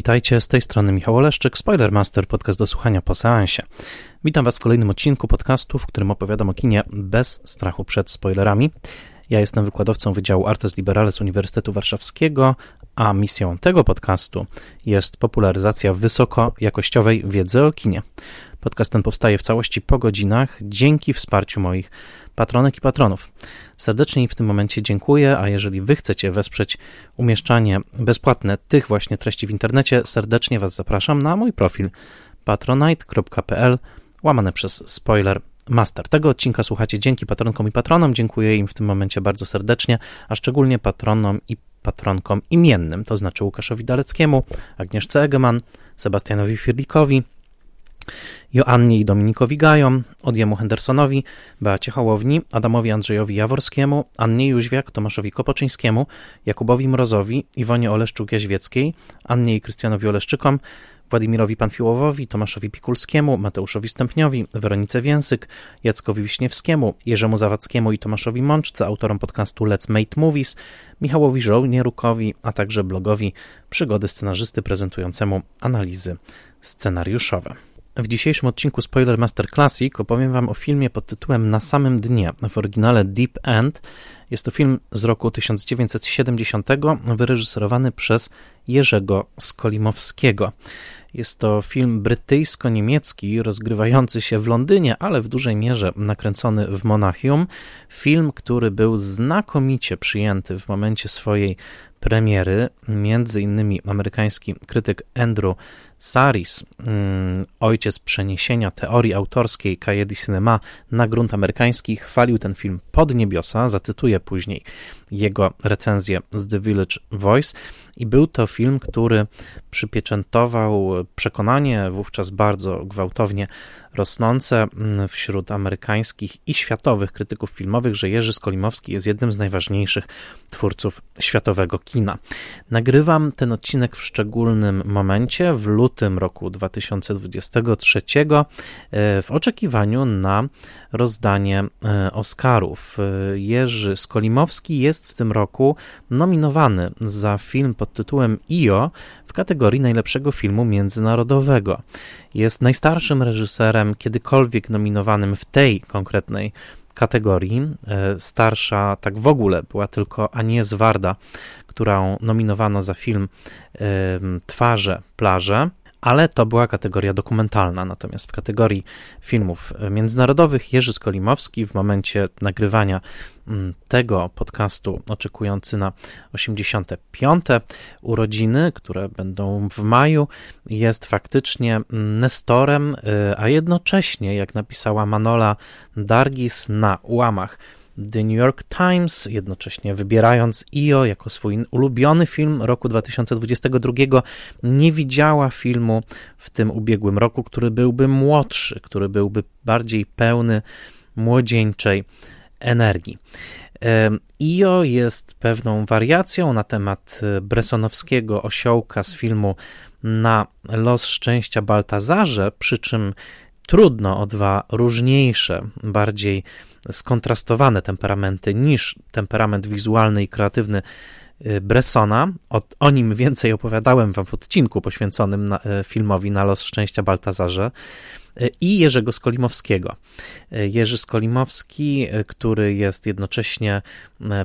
Witajcie, z tej strony Michał Oleszczyk, Spoilermaster, podcast do słuchania po seansie. Witam Was w kolejnym odcinku podcastu, w którym opowiadam o kinie bez strachu przed spoilerami. Ja jestem wykładowcą Wydziału Artes Liberales Uniwersytetu Warszawskiego, a misją tego podcastu jest popularyzacja wysokojakościowej wiedzy o kinie. Podcast ten powstaje w całości po godzinach dzięki wsparciu moich patronek i patronów. Serdecznie w tym momencie dziękuję, a jeżeli Wy chcecie wesprzeć umieszczanie bezpłatne tych właśnie treści w internecie, serdecznie Was zapraszam na mój profil patronite.pl łamane przez spoiler master. Tego odcinka słuchacie dzięki patronkom i patronom. Dziękuję im w tym momencie bardzo serdecznie, a szczególnie patronom i patronkom imiennym, to znaczy Łukaszowi Daleckiemu, Agnieszce Egeman, Sebastianowi Firlikowi, Joannie i Dominikowi Gajom, Odjemu Hendersonowi, Beacie Hołowni, Adamowi Andrzejowi Jaworskiemu, Annie Jóźwiak, Tomaszowi Kopoczyńskiemu, Jakubowi Mrozowi, Iwonie Oleszczuk-Jaźwieckiej, Annie i Krystianowi Oleszczykom, Władimirowi Panfiłowowi, Tomaszowi Pikulskiemu, Mateuszowi Stępniowi, Weronice Więsyk, Jackowi Wiśniewskiemu, Jerzemu Zawadzkiemu i Tomaszowi Mączce, autorom podcastu Let's Make Movies, Michałowi Żołnierukowi, a także blogowi Przygody Scenarzysty prezentującemu analizy scenariuszowe. W dzisiejszym odcinku Spoiler Master Classic opowiem Wam o filmie pod tytułem Na samym dnie, w oryginale Deep End. Jest to film z roku 1970, wyreżyserowany przez Jerzego Skolimowskiego. Jest to film brytyjsko-niemiecki, rozgrywający się w Londynie, ale w dużej mierze nakręcony w Monachium. Film, który był znakomicie przyjęty w momencie swojej premiery. Między innymi amerykański krytyk Andrew Saris, mm, ojciec przeniesienia teorii autorskiej Kajedi Cinema na grunt amerykański, chwalił ten film pod niebiosa. Zacytuję później jego recenzję z The Village Voice. I był to film, który przypieczętował przekonanie wówczas bardzo gwałtownie rosnące mm, wśród amerykańskich i światowych krytyków filmowych, że Jerzy Skolimowski jest jednym z najważniejszych twórców światowego kina. Nagrywam ten odcinek w szczególnym momencie, w lutym roku 2023, e, w oczekiwaniu na rozdanie e, Oscarów. E, Jerzy Skolimowski jest w tym roku nominowany za film pod tytułem IO w kategorii najlepszego filmu międzynarodowego. Jest najstarszym reżyserem kiedykolwiek nominowanym w tej konkretnej kategorii. E, starsza tak w ogóle była tylko Anies Warda, którą nominowano za film Twarze plaże ale to była kategoria dokumentalna. Natomiast w kategorii filmów międzynarodowych Jerzy Skolimowski w momencie nagrywania mm, tego podcastu, oczekujący na 85. urodziny, które będą w maju, jest faktycznie mm, Nestorem, y, a jednocześnie, jak napisała Manola Dargis na łamach The New York Times, jednocześnie wybierając IO jako swój ulubiony film roku 2022, nie widziała filmu w tym ubiegłym roku, który byłby młodszy, który byłby bardziej pełny młodzieńczej energii. IO jest pewną wariacją na temat e, bresonowskiego osiołka z filmu Na los szczęścia Baltazarze, przy czym trudno o dwa różniejsze, bardziej skontrastowane temperamenty niż temperament wizualny i kreatywny y, Bressona. O, o, nim więcej opowiadałem wam w odcinku poświęconym na, y, filmowi Na los szczęścia Baltazarze. E, i Jerzego Skolimowskiego. E, Jerzy Skolimowski, e, który jest jednocześnie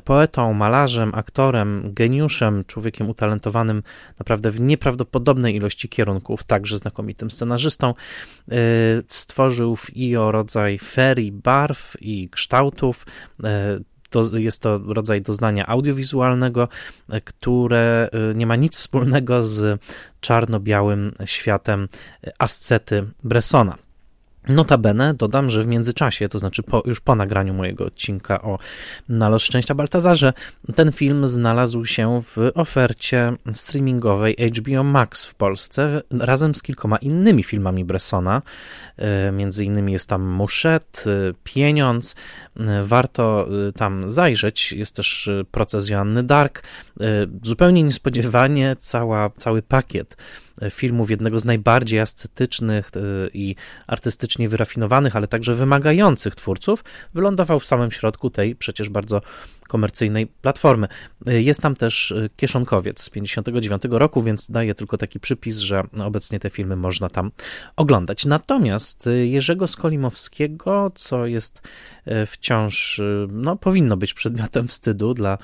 poetą, malarzem, aktorem, geniuszem, człowiekiem utalentowanym naprawdę w nieprawdopodobnej ilości kierunków, także znakomitym scenarzystą, stworzył w IO rodzaj ferii barw i kształtów, to jest to rodzaj doznania audiowizualnego, które nie ma nic wspólnego z czarno-białym światem ascety Bressona. Notabene dodam, że w międzyczasie, to znaczy po, już po nagraniu mojego odcinka o Na los szczęścia Baltazarze, ten film znalazł się w ofercie streamingowej HBO Max w Polsce razem z kilkoma innymi filmami Bressona. E, między innymi jest tam Muszet, e, Pieniądz. E, warto tam zajrzeć. Jest też proces Joanny Dark. Zupełnie niespodziewanie cała, cały pakiet filmów jednego z najbardziej ascetycznych e, i artystycznie wyrafinowanych, ale także wymagających twórców, wylądował w samym środku tej przecież bardzo komercyjnej platformy. Jest tam też Kieszonkowiec z 59 roku, więc daje tylko taki przypis, że obecnie te filmy można tam oglądać. Natomiast Jerzego Skolimowskiego, co jest wciąż, no powinno być przedmiotem wstydu dla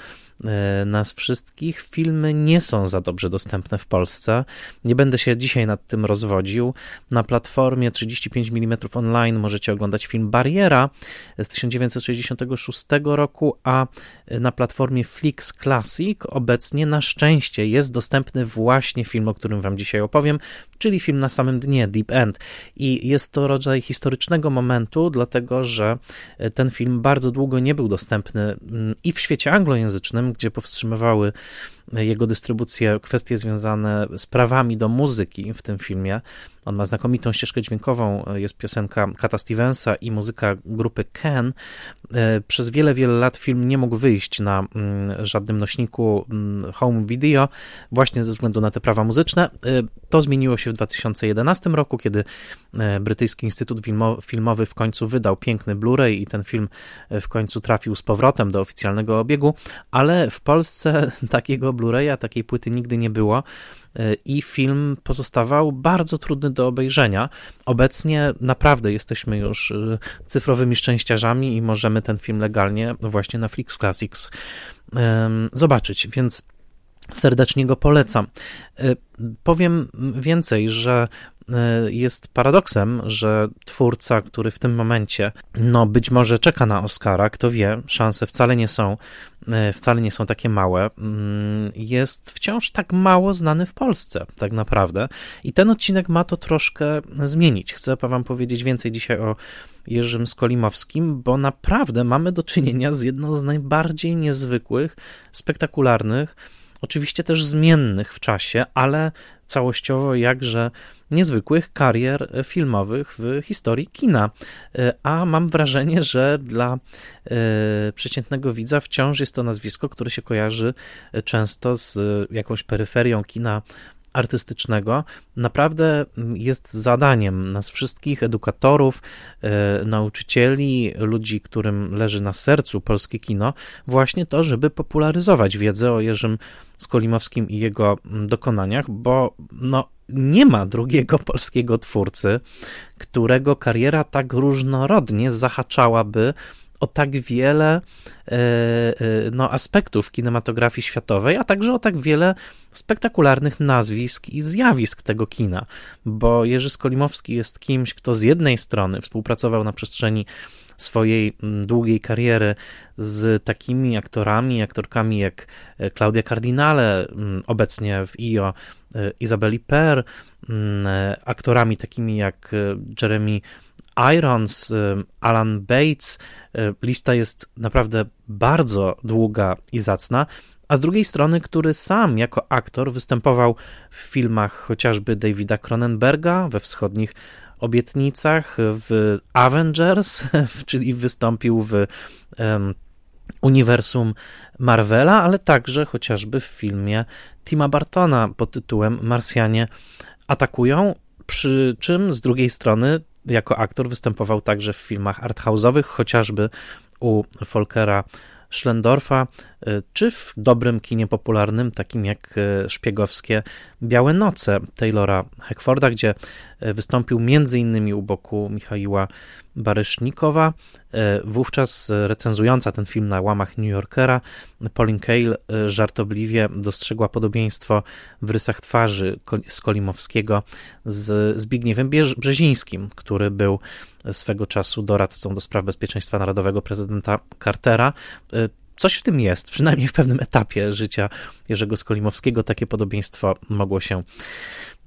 nas wszystkich. Filmy nie są za dobrze dostępne w Polsce. Nie będę się dzisiaj nad tym rozwodził. Na platformie 35 mm online możecie oglądać film Bariera z 1966 roku, a na platformie Flix Classic obecnie na szczęście jest dostępny właśnie film, o którym Wam dzisiaj opowiem, czyli film na samym dnie Deep End. I jest to rodzaj historycznego momentu, dlatego że ten film bardzo długo nie był dostępny mm, i w świecie anglojęzycznym, gdzie powstrzymywały jego dystrybucję kwestie związane z prawami do muzyki w tym filmie. On ma znakomitą ścieżkę dźwiękową, jest piosenka Kata Stevensa i muzyka grupy Ken. E, przez wiele, wiele lat film nie mógł wyjść na mm, żadnym nośniku mm, home video, właśnie ze względu na te prawa muzyczne. E, to zmieniło się w 2011 roku, kiedy e, Brytyjski Instytut Filmowy w końcu wydał piękny Blu-ray i ten film w końcu trafił z powrotem do oficjalnego obiegu, ale w Polsce takiego Blu-raya, takiej płyty nigdy nie było i film pozostawał bardzo trudny do obejrzenia. Obecnie naprawdę jesteśmy już y, cyfrowymi szczęściarzami i możemy ten film legalnie właśnie na Flix Classics zobaczyć, więc serdecznie go polecam. Y, powiem więcej, że jest paradoksem, że twórca, który w tym momencie, no być może czeka na Oscara, kto wie, szanse wcale nie są, wcale nie są takie małe, mm, jest wciąż tak mało znany w Polsce, tak naprawdę. I ten odcinek ma to troszkę zmienić. Chcę wam powiedzieć więcej dzisiaj o Jerzym Skolimowskim, bo naprawdę mamy do czynienia z jedną z najbardziej niezwykłych, spektakularnych, oczywiście też zmiennych w czasie, ale całościowo jakże niezwykłych karier filmowych w historii kina. E, a mam wrażenie, że dla e, przeciętnego widza wciąż jest to nazwisko, które się kojarzy często z jakąś peryferią kina artystycznego naprawdę jest zadaniem nas wszystkich, edukatorów, e, nauczycieli, ludzi, którym leży na sercu polskie kino, właśnie to, żeby popularyzować wiedzę o Jerzym Skolimowskim i jego dokonaniach, bo no, nie ma drugiego polskiego twórcy, którego kariera tak różnorodnie zahaczałaby o tak wiele e, e, no, aspektów kinematografii światowej, a także o tak wiele spektakularnych nazwisk i zjawisk tego kina, bo Jerzy Skolimowski jest kimś, kto z jednej strony współpracował na przestrzeni swojej mm, długiej kariery z takimi aktorami, aktorkami jak e, Claudia Cardinale, mm, obecnie w IO Izabeli Per, mm, aktorami takimi jak Jeremy Irons, Alan Bates, lista jest naprawdę bardzo długa i zacna, a z drugiej strony, który sam jako aktor występował w filmach chociażby Davida Cronenberga we wschodnich obietnicach, w Avengers, czyli wystąpił w um, uniwersum Marvela, ale także chociażby w filmie Tima Bartona pod tytułem Marsjanie atakują. Przy czym z drugiej strony jako aktor występował także w filmach arthouse'owych, chociażby u Volkera Schlendorfa, czy w dobrym kinie popularnym, takim jak y, szpiegowskie Białe Noce Taylora Hackforda, gdzie y, wystąpił m.in. u boku Michaiła Barysznikowa. Wówczas recenzująca ten film na łamach New Yorkera, Pauline Kael żartobliwie dostrzegła podobieństwo w rysach twarzy Skolimowskiego z Zbigniewem Brzezińskim, który był swego czasu doradcą do spraw bezpieczeństwa narodowego prezydenta Cartera. E, coś w tym jest, przynajmniej w pewnym etapie życia Jerzego Skolimowskiego takie podobieństwo mogło się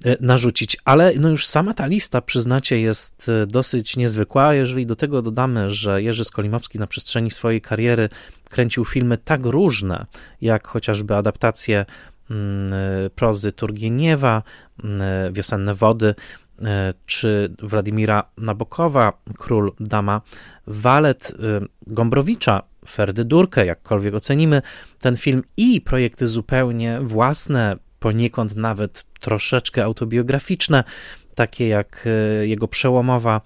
e, narzucić, ale no już sama ta lista, przyznacie, jest e, dosyć niezwykła. Jeżeli do tego dodamy, że Jerzy Skolimowski na przestrzeni swojej kariery kręcił filmy tak różne, jak chociażby adaptacje mm, prozy Turgieniewa, mm, Wiosenne Wody, E, czy Władimira Nabokowa, król, dama, walet e, Gombrowicza, Ferdy Durkę, jakkolwiek ocenimy ten film i projekty zupełnie własne, poniekąd nawet troszeczkę autobiograficzne, takie jak jego przełomowa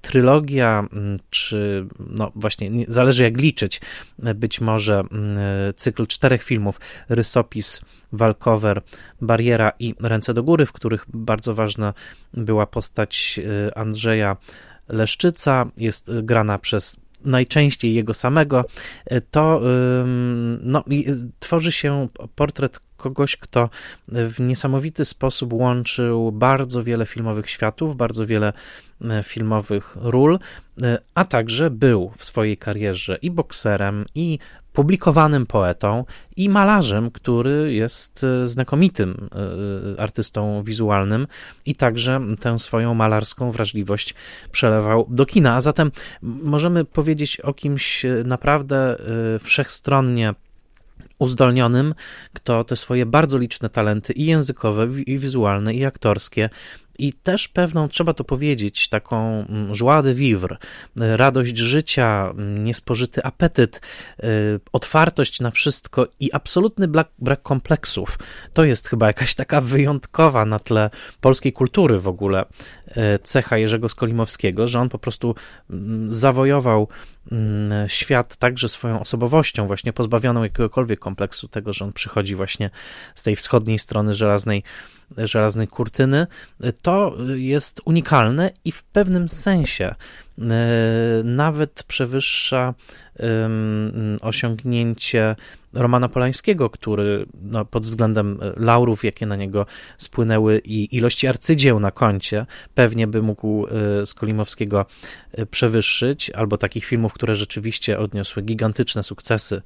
trylogia, czy no właśnie, zależy jak liczyć, być może cykl czterech filmów, rysopis walkover, bariera i ręce do góry, w których bardzo ważna była postać Andrzeja Leszczyca, jest grana przez najczęściej jego samego, to no, tworzy się portret kogoś, kto w niesamowity sposób łączył bardzo wiele filmowych światów, bardzo wiele e, filmowych ról, e, a także był w swojej karierze i bokserem, i publikowanym poetą i malarzem, który jest e, znakomitym artystą wizualnym i także tę swoją malarską wrażliwość przelewał do kina. A zatem możemy powiedzieć o kimś naprawdę wszechstronnie uzdolnionym, kto te swoje bardzo liczne talenty i językowe, i wizualne, i aktorskie i też pewną, trzeba to powiedzieć, taką mm, joie de vivre, radość życia, mm, niespożyty apetyt, y, otwartość na wszystko i absolutny brak, brak kompleksów. To jest chyba jakaś taka wyjątkowa na tle polskiej kultury w ogóle y, cecha Jerzego Skolimowskiego, że on po prostu mm, zawojował świat także swoją osobowością, właśnie pozbawioną jakiegokolwiek kompleksu tego, że on przychodzi właśnie z tej wschodniej strony żelaznej żelaznej kurtyny, to jest unikalne i w pewnym sensie e, nawet przewyższa osiągnięcie Romana Polańskiego, który no, pod względem laurów, jakie na niego spłynęły i ilości arcydzieł na koncie, pewnie by mógł e, Skolimowskiego e, przewyższyć, albo takich filmów, które rzeczywiście odniosły gigantyczne sukcesy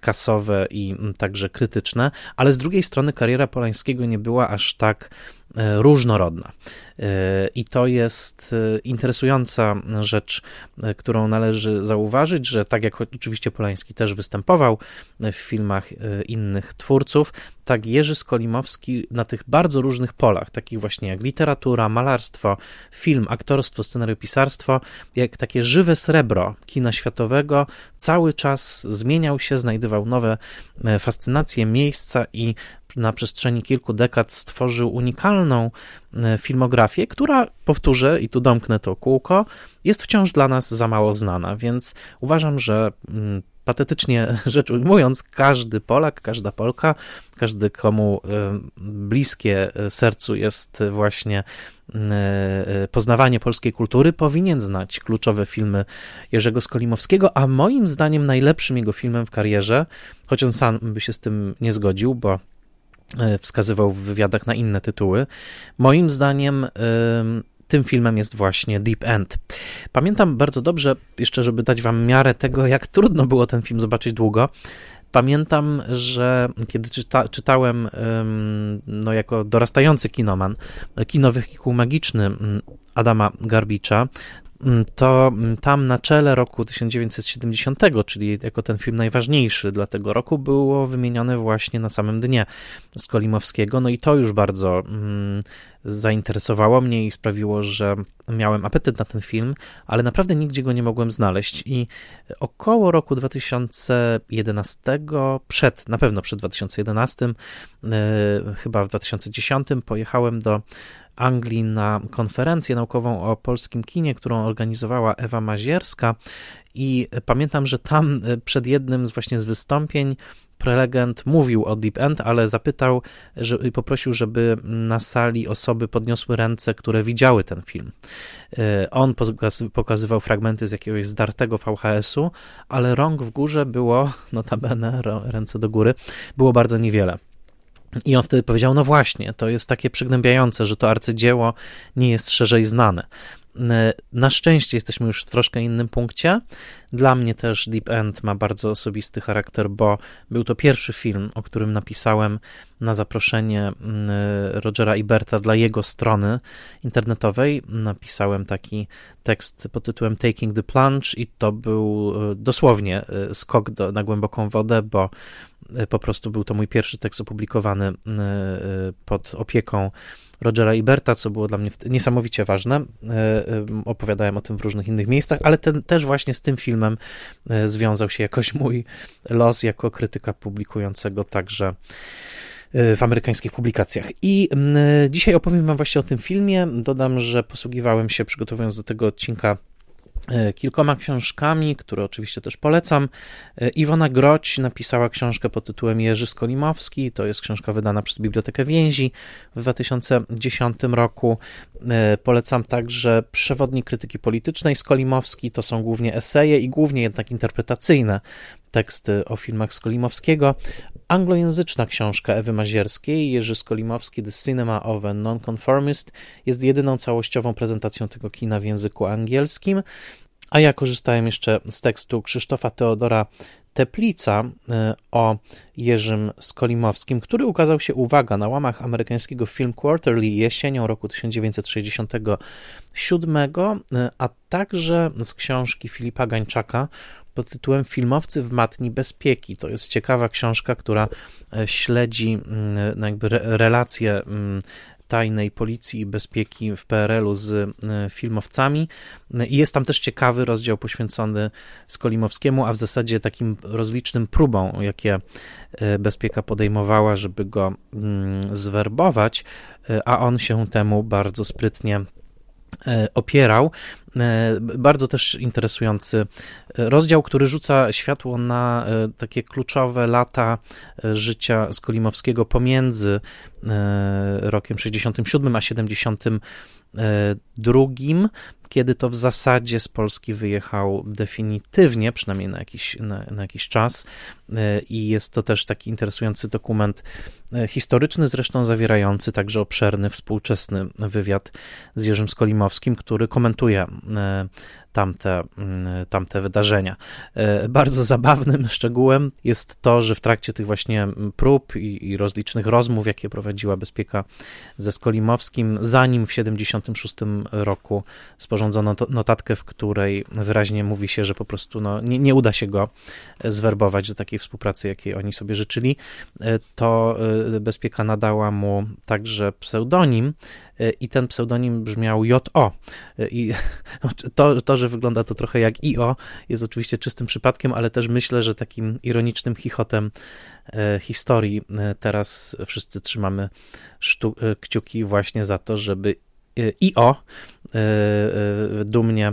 kasowe i także krytyczne, ale z drugiej strony kariera Polańskiego nie była aż tak e, różnorodna. E, I to jest e, interesująca rzecz, którą należy zauważyć, że tak jak oczywiście Polański też występował w filmach innych twórców, tak Jerzy Skolimowski na tych bardzo różnych polach, takich właśnie jak literatura, malarstwo, film, aktorstwo, scenariopisarstwo, jak takie żywe srebro kina światowego, cały czas zmieniał się, znajdował nowe fascynacje, miejsca i na przestrzeni kilku dekad stworzył unikalną e, filmografię, która, powtórzę i tu domknę to kółko, jest wciąż dla nas za mało znana, więc uważam, że mm, patetycznie rzecz ujmując, każdy Polak, każda Polka, każdy komu e, bliskie sercu jest właśnie poznawanie polskiej kultury, powinien znać kluczowe filmy Jerzego Skolimowskiego, a moim zdaniem najlepszym jego filmem w karierze, choć on sam by się z tym nie zgodził, bo wskazywał w wywiadach na inne tytuły. Moim zdaniem tym filmem jest właśnie Deep End. Pamiętam bardzo dobrze, jeszcze żeby dać wam miarę tego, jak trudno było ten film zobaczyć długo. Pamiętam, że kiedy czyta, czytałem, no jako dorastający kinoman, kino wehikuł magiczny Adama Garbicza, to mm, tam na czele roku 1970, czyli jako ten film najważniejszy dla tego roku, było wymienione właśnie na samym dnie Skolimowskiego. No i to już bardzo mm, zainteresowało mnie i sprawiło, że miałem apetyt na ten film, ale naprawdę nigdzie go nie mogłem znaleźć. I około roku 2011, przed, na pewno przed 2011, yy, chyba w 2010, pojechałem do Anglii na konferencję naukową o polskim kinie, którą organizowała Ewa Mazierska i pamiętam, że tam e, przed jednym z właśnie z wystąpień prelegent mówił o Deep End, ale zapytał i poprosił, żeby na sali osoby podniosły ręce, które widziały ten film. E, on pokazywał fragmenty z jakiegoś zdartego VHS-u, ale rąk w górze było, notabene, ręce do góry, było bardzo niewiele. I on wtedy powiedział: No właśnie, to jest takie przygnębiające, że to arcydzieło nie jest szerzej znane. Na szczęście jesteśmy już w troszkę innym punkcie. Dla mnie też Deep End ma bardzo osobisty charakter, bo był to pierwszy film, o którym napisałem na zaproszenie Rogera Iberta dla jego strony internetowej. Napisałem taki tekst pod tytułem Taking the Plunge i to był e, dosłownie e, skok do, na głęboką wodę, bo e, po prostu był to mój pierwszy tekst opublikowany pod opieką Rogera Iberta, co było dla mnie niesamowicie ważne. E, e, opowiadałem o tym w różnych innych miejscach, ale ten, też właśnie z tym filmem e, związał się jakoś mój los jako krytyka publikującego także w amerykańskich publikacjach. I dzisiaj opowiem Wam właśnie o tym filmie. Dodam, że posługiwałem się przygotowując do tego odcinka kilkoma książkami, które oczywiście też polecam. E, Iwona Groć napisała książkę pod tytułem Jerzy Skolimowski. To jest książka wydana przez Bibliotekę Więzi w 2010 roku. E, polecam także Przewodnik krytyki politycznej Skolimowski. To są głównie eseje i głównie jednak interpretacyjne teksty o filmach Skolimowskiego. Anglojęzyczna książka Ewy Mazierskiej, Jerzy Skolimowski, The Cinema of a Nonconformist, jest jedyną całościową prezentacją tego kina w języku angielskim. A ja korzystałem jeszcze z tekstu Krzysztofa Teodora Teplica e, o Jerzym Skolimowskim, który ukazał się, uwaga, na łamach amerykańskiego Film Quarterly jesienią roku 1967, e, a także z książki Filipa Gańczaka pod tytułem Filmowcy w matni bezpieki. To jest ciekawa książka, która e, śledzi mm, no jakby relacje mm, tajnej policji i bezpieki w PRL-u z e, filmowcami. I jest tam też ciekawy rozdział poświęcony Skolimowskiemu, a w zasadzie takim rozlicznym próbom, jakie e, bezpieka podejmowała, żeby go mm, zwerbować, a on się temu bardzo sprytnie opierał. E, bardzo też interesujący rozdział, który rzuca światło na e, takie kluczowe lata e, życia Skolimowskiego pomiędzy rokiem 67 a 70 drugim, kiedy to w zasadzie z Polski wyjechał definitywnie, przynajmniej na jakiś, na, na, jakiś czas. I jest to też taki interesujący dokument historyczny, zresztą zawierający także obszerny, współczesny wywiad z Jerzym Skolimowskim, który komentuje E, tamte, mm, tamte wydarzenia. E, bardzo zabawnym szczegółem jest to, że w trakcie tych właśnie prób i, i rozlicznych rozmów, jakie prowadziła Bezpieka ze Skolimowskim, zanim w 76 roku sporządzono notatkę, w której wyraźnie mówi się, że po prostu no, nie, nie uda się go zwerbować do takiej współpracy, jakiej oni sobie życzyli, e, to Bezpieka nadała mu także pseudonim i ten pseudonim brzmiał JO. I to, to, że wygląda to trochę jak IO, jest oczywiście czystym przypadkiem, ale też myślę, że takim ironicznym chichotem e, historii e, teraz wszyscy trzymamy e, kciuki właśnie za to, żeby IO dumnie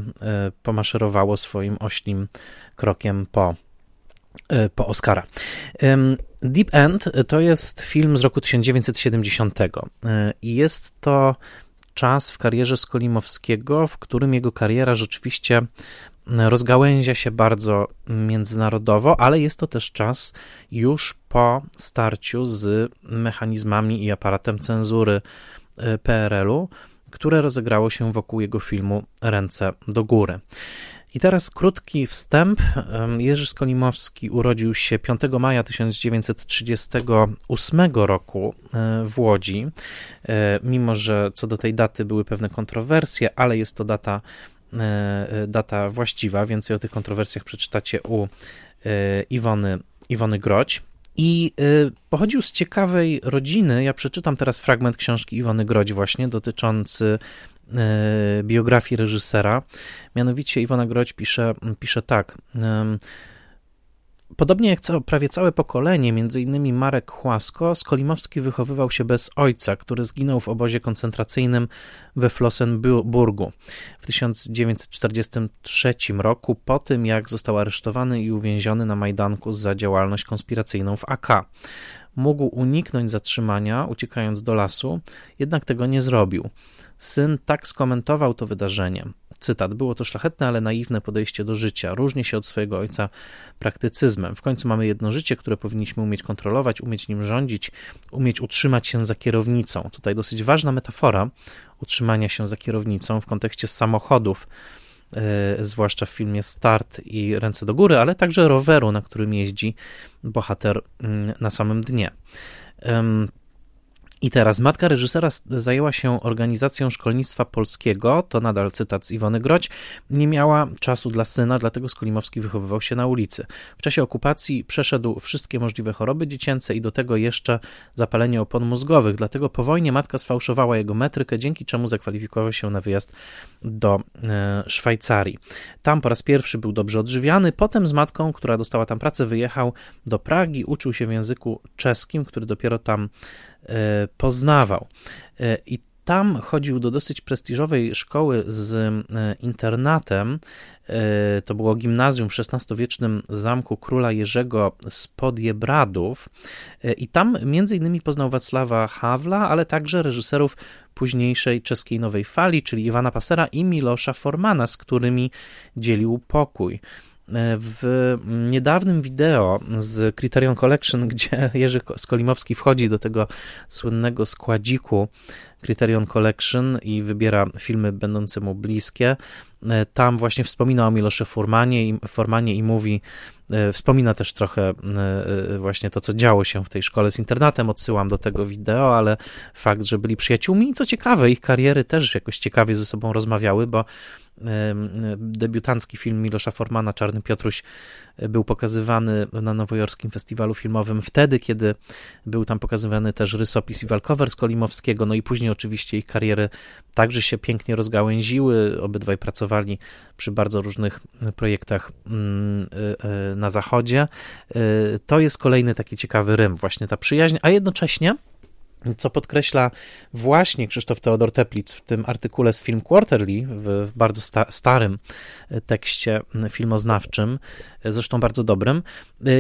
pomaszerowało swoim oślim krokiem po, po Oscara. Deep End to jest film z roku 1970 i jest to czas w karierze Skolimowskiego, w którym jego kariera rzeczywiście rozgałęzia się bardzo międzynarodowo, ale jest to też czas już po starciu z mechanizmami i aparatem cenzury e, PRL-u, które rozegrało się wokół jego filmu Ręce do góry. I teraz krótki wstęp. Jerzy Skolimowski urodził się 5 maja 1938 roku e, w Łodzi. E, mimo, że co do tej daty były pewne kontrowersje, ale jest to data, e, data właściwa. Więcej o tych kontrowersjach przeczytacie u Iwony, Iwony Groć. I pochodził z ciekawej rodziny. Ja przeczytam teraz fragment książki Iwony Groć, właśnie dotyczący biografii reżysera. Mianowicie Iwona Groć pisze, pisze tak. Podobnie jak całe, prawie całe pokolenie, innymi Marek Chłasko, Skolimowski wychowywał się bez ojca, który zginął w obozie koncentracyjnym we Flossenburgu w 1943 roku, po tym jak został aresztowany i uwięziony na Majdanku za działalność konspiracyjną w AK. Mógł uniknąć zatrzymania, uciekając do lasu, jednak tego nie zrobił. Syn tak skomentował to wydarzenie. Cytat: Było to szlachetne, ale naiwne podejście do życia. Różni się od swojego ojca praktycyzmem. W końcu mamy jedno życie, które powinniśmy umieć kontrolować, umieć nim rządzić, umieć utrzymać się za kierownicą. Tutaj dosyć ważna metafora utrzymania się za kierownicą w kontekście samochodów, yy, zwłaszcza w filmie Start i Ręce do góry, ale także roweru, na którym jeździ bohater yy, na samym dnie. I teraz matka reżysera zajęła się organizacją szkolnictwa polskiego, to nadal cytat z Iwony Groć, nie miała czasu dla syna, dlatego Skolimowski wychowywał się na ulicy. W czasie okupacji przeszedł wszystkie możliwe choroby dziecięce i do tego jeszcze zapalenie opon mózgowych, dlatego po wojnie matka sfałszowała jego metrykę, dzięki czemu zakwalifikował się na wyjazd do e, Szwajcarii. Tam po raz pierwszy był dobrze odżywiany, potem z matką, która dostała tam pracę, wyjechał do Pragi, uczył się w języku czeskim, który dopiero tam poznawał. E, I tam chodził do dosyć prestiżowej szkoły z e, internatem. To było gimnazjum w XVI-wiecznym zamku króla Jerzego z Podjebradów. I tam między innymi poznał Wacława Hawla, ale także reżyserów późniejszej czeskiej nowej fali, czyli Iwana Pasera i Milosza Formana, z którymi dzielił pokój w niedawnym wideo z Criterion Collection, gdzie Jerzy Skolimowski wchodzi do tego słynnego składziku Criterion Collection i wybiera filmy będące mu bliskie, E, tam właśnie wspomina o Milosze Furmanie i, Formanie i mówi, e, wspomina też trochę e, właśnie to, co działo się w tej szkole. Z internatem, odsyłam do tego wideo, ale fakt, że byli przyjaciółmi i co ciekawe, ich kariery też jakoś ciekawie ze sobą rozmawiały, bo debiutancki film Milosza Formana, Czarny Piotruś, był pokazywany na Nowojorskim Festiwalu Filmowym wtedy, kiedy był tam pokazywany też rysopis i walkover z Kolimowskiego, no i później oczywiście ich kariery także się pięknie rozgałęziły, obydwaj pracowali przy bardzo różnych projektach mm, y, y, na zachodzie. To jest kolejny taki ciekawy rym, właśnie ta przyjaźń, a jednocześnie co podkreśla właśnie Krzysztof Teodor Teplic w tym artykule z Film Quarterly, w bardzo sta starym tekście filmoznawczym, zresztą bardzo dobrym,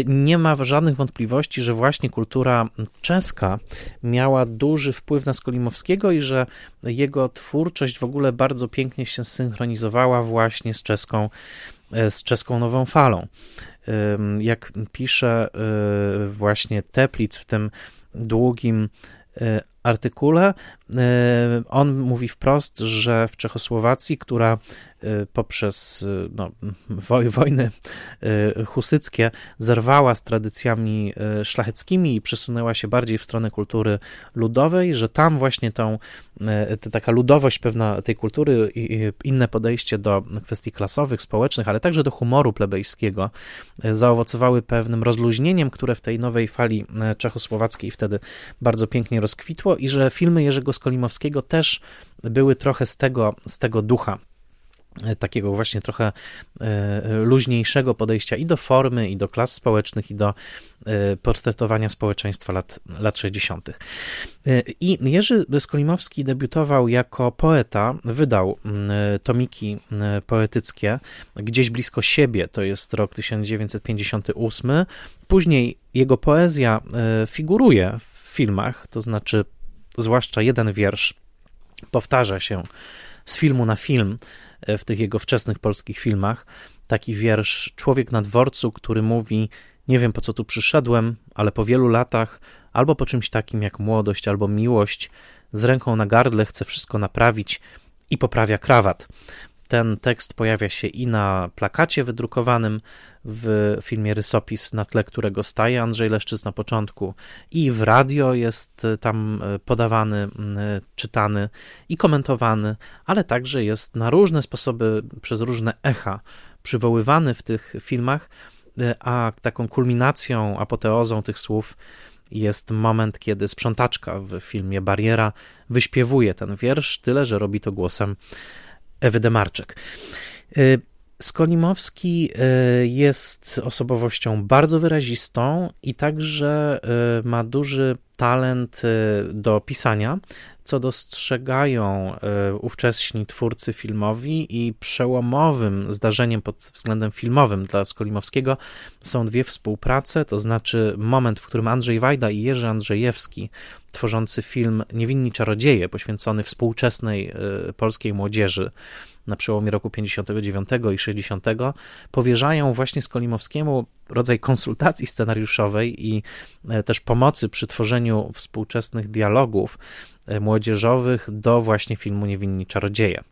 nie ma żadnych wątpliwości, że właśnie kultura czeska miała duży wpływ na Skolimowskiego i że jego twórczość w ogóle bardzo pięknie się synchronizowała właśnie z czeską, z czeską nową falą. Jak pisze właśnie Teplic w tym długim artykule, y, on mówi wprost, że w Czechosłowacji, która poprzez y, no, wojny y, husyckie zerwała z tradycjami szlacheckimi i przesunęła się bardziej w stronę kultury ludowej, że tam właśnie tą taka ludowość pewna tej kultury i inne podejście do kwestii klasowych, społecznych, ale także do humoru plebejskiego zaowocowały pewnym rozluźnieniem, które w tej nowej fali czechosłowackiej wtedy bardzo pięknie rozkwitło i że filmy Jerzego Skolimowskiego też były trochę z tego, z tego ducha takiego właśnie trochę e, luźniejszego podejścia i do formy, i do klas społecznych, i do e, portretowania społeczeństwa lat, lat 60. E, I Jerzy Skolimowski debiutował jako poeta, wydał tomiki poetyckie gdzieś blisko siebie, to jest rok 1958. Później jego poezja figuruje w filmach, to znaczy zwłaszcza jeden wiersz powtarza się z filmu na film E, w tych jego wczesnych polskich filmach. Taki wiersz Człowiek na dworcu, który mówi: Nie wiem po co tu przyszedłem, ale po wielu latach, albo po czymś takim jak młodość albo miłość, z ręką na gardle chce wszystko naprawić i poprawia krawat. Ten tekst pojawia się i na plakacie wydrukowanym w filmie Rysopis, na tle którego staje Andrzej Leszczyc na początku, i w radio jest tam e, podawany, czytany i komentowany, ale także jest na różne sposoby, przez różne echa przywoływany w tych filmach, a taką kulminacją, apoteozą tych słów jest moment, kiedy sprzątaczka w filmie Bariera wyśpiewuje ten wiersz, tyle że robi to głosem Ewy Demarczyk. Y, Skolimowski y, jest osobowością bardzo wyrazistą i także y, ma duży talent do pisania, co dostrzegają ówcześni twórcy filmowi i przełomowym zdarzeniem pod względem filmowym dla Skolimowskiego są dwie współprace, to znaczy moment, w którym Andrzej Wajda i Jerzy Andrzejewski tworzący film Niewinni Czarodzieje, poświęcony współczesnej y, polskiej młodzieży na przełomie roku 59 i 60, powierzają właśnie Skolimowskiemu rodzaj konsultacji scenariuszowej i e, też pomocy przy tworzeniu współczesnych dialogów. e, młodzieżowych do właśnie filmu Niewinni Czarodzieje.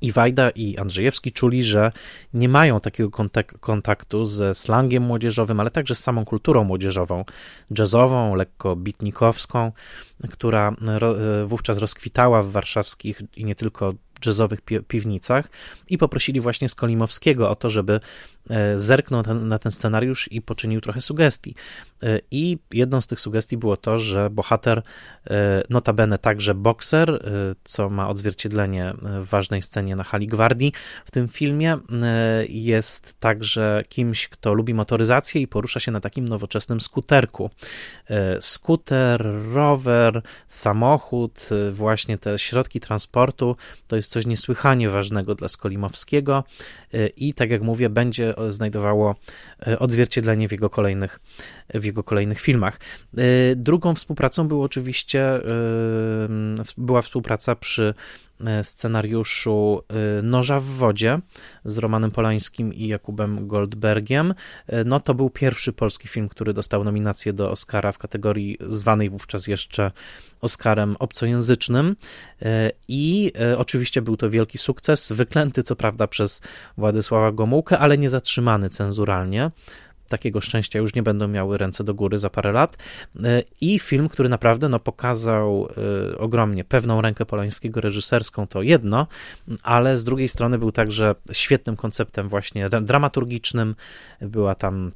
I Wajda i Andrzejewski czuli, że nie mają takiego kontak kontaktu ze slangiem młodzieżowym, ale także z samą kulturą młodzieżową, jazzową, lekko bitnikowską, która wówczas rozkwitała w warszawskich i nie tylko jazzowych pi piwnicach i poprosili właśnie Skolimowskiego o to, żeby e, zerknął ten, na ten scenariusz i poczynił trochę sugestii. E, I jedną z tych sugestii było to, że bohater, e, notabene także bokser, co ma odzwierciedlenie w ważnej scenie na hali gwardii w tym filmie, jest także kimś, kto lubi motoryzację i porusza się na takim nowoczesnym skuterku. Skuter, rower, samochód, właśnie te środki transportu to jest coś niesłychanie ważnego dla Skolimowskiego i tak jak mówię, będzie znajdowało y, odzwierciedlenie w jego kolejnych, w jego kolejnych filmach. Y, drugą współpracą był oczywiście była współpraca przy E, scenariuszu e, Noża w wodzie z Romanem Polańskim i Jakubem Goldbergiem. E, no to był pierwszy polski film, który dostał nominację do Oscara w kategorii zwanej wówczas jeszcze Oscarem obcojęzycznym i oczywiście był to wielki sukces, wyklęty co prawda przez Władysława Gomułkę, ale nie zatrzymany cenzuralnie takiego szczęścia już nie będą miały ręce do góry za parę lat. E, I film, który naprawdę no, pokazał e, ogromnie pewną rękę polańskiego reżyserską, to jedno, ale z drugiej strony był także świetnym konceptem właśnie dramaturgicznym. Była tam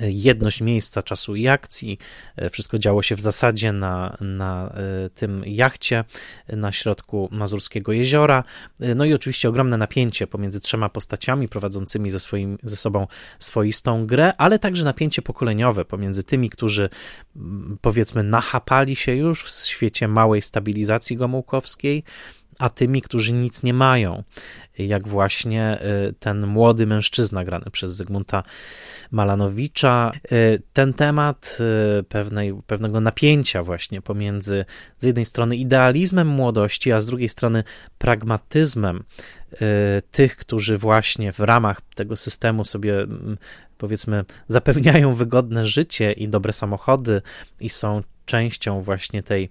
jedność miejsca, czasu i akcji. E, wszystko działo się w zasadzie na, na e, tym jachcie na środku Mazurskiego Jeziora. E, no i oczywiście ogromne napięcie pomiędzy trzema postaciami prowadzącymi ze, swoim, ze sobą swoistą grę, ale także napięcie pokoleniowe pomiędzy tymi, którzy powiedzmy nachapali się już w świecie małej stabilizacji gomułkowskiej, a tymi, którzy nic nie mają, jak właśnie y, ten młody mężczyzna grany przez Zygmunta Malanowicza. Y, ten temat y, pewnej, pewnego napięcia właśnie pomiędzy z jednej strony idealizmem młodości, a z drugiej strony pragmatyzmem tych, którzy właśnie w ramach tego systemu sobie mm, powiedzmy zapewniają wygodne życie i dobre samochody i są częścią właśnie tej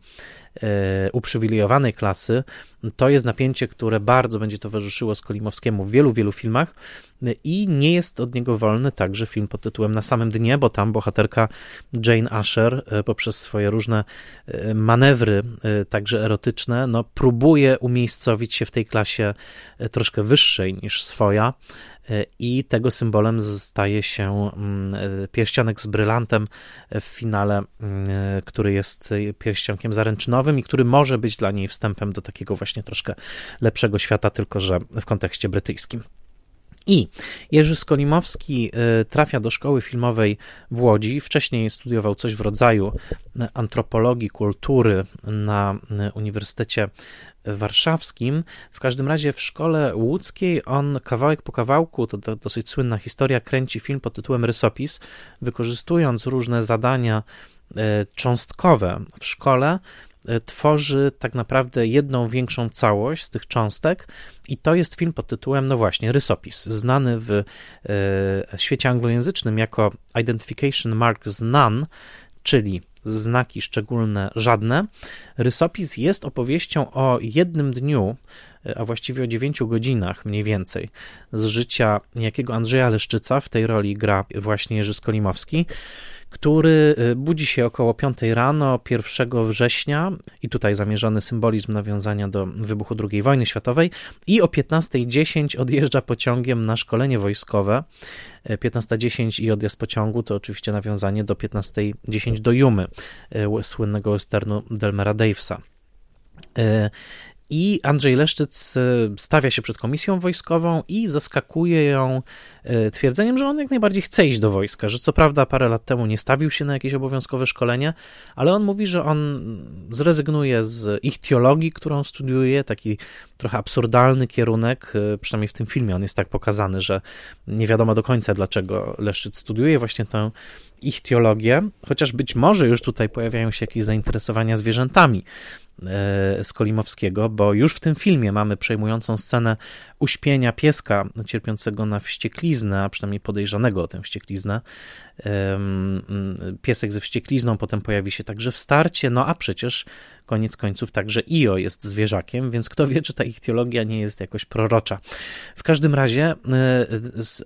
uprzywilejowanej klasy, to jest napięcie, które bardzo będzie towarzyszyło Skolimowskiemu w wielu, wielu filmach. I nie jest od niego wolny także film pod tytułem Na samym dnie, bo tam bohaterka Jane Asher e, poprzez swoje różne e, manewry, także erotyczne, no, próbuje umiejscowić się w tej klasie troszkę wyższej niż swoja i tego symbolem staje się mm, pierścionek z brylantem w finale, mm, który jest pierścionkiem zaręczynowym i który może być dla niej wstępem do takiego właśnie troszkę lepszego świata, tylko że w kontekście brytyjskim. I Jerzy Skolimowski y, trafia do szkoły filmowej w Łodzi. Wcześniej studiował coś w rodzaju antropologii kultury na Uniwersytecie Warszawskim. W każdym razie w szkole łódzkiej on kawałek po kawałku, to dosyć słynna historia, kręci film pod tytułem Rysopis, wykorzystując różne zadania y, cząstkowe w szkole tworzy tak naprawdę jedną większą całość z tych cząstek i to jest film pod tytułem, no właśnie, Rysopis, znany w e, świecie anglojęzycznym jako Identification Marks None, czyli znaki szczególne żadne. Rysopis jest opowieścią o jednym dniu, e, a właściwie o dziewięciu godzinach mniej więcej z życia jakiego Andrzeja Leszczyca, w tej roli gra właśnie Jerzy Skolimowski, który y, budzi się około 5 rano 1 września i tutaj zamierzony symbolizm nawiązania do wybuchu II wojny światowej i o 15.10 odjeżdża pociągiem na szkolenie wojskowe. 15.10 y, i odjazd pociągu to oczywiście nawiązanie do 15.10 do Jumy, y, słynnego westernu Delmera Davesa. I Andrzej Leszczyc stawia się przed komisją wojskową i zaskakuje ją E, twierdzeniem, że on jak najbardziej chce iść do wojska, że co prawda parę lat temu nie stawił się na jakieś obowiązkowe szkolenie, ale on mówi, że on zrezygnuje z ich teologii, którą studiuje, taki trochę absurdalny kierunek, e, przynajmniej w tym filmie on jest tak pokazany, że nie wiadomo do końca, dlaczego Leszczyc studiuje właśnie tę ichtiologię, chociaż być może już tutaj pojawiają się jakieś zainteresowania zwierzętami. E, Skolimowskiego, bo już w tym filmie mamy przejmującą scenę uśpienia pieska cierpiącego na wściekliznę, a przynajmniej podejrzanego o tę wściekliznę. Piesek ze wścieklizną potem pojawi się także w starcie, no a przecież koniec końców także Io jest zwierzakiem, więc kto wie, czy ta ich teologia nie jest jakoś prorocza. W każdym razie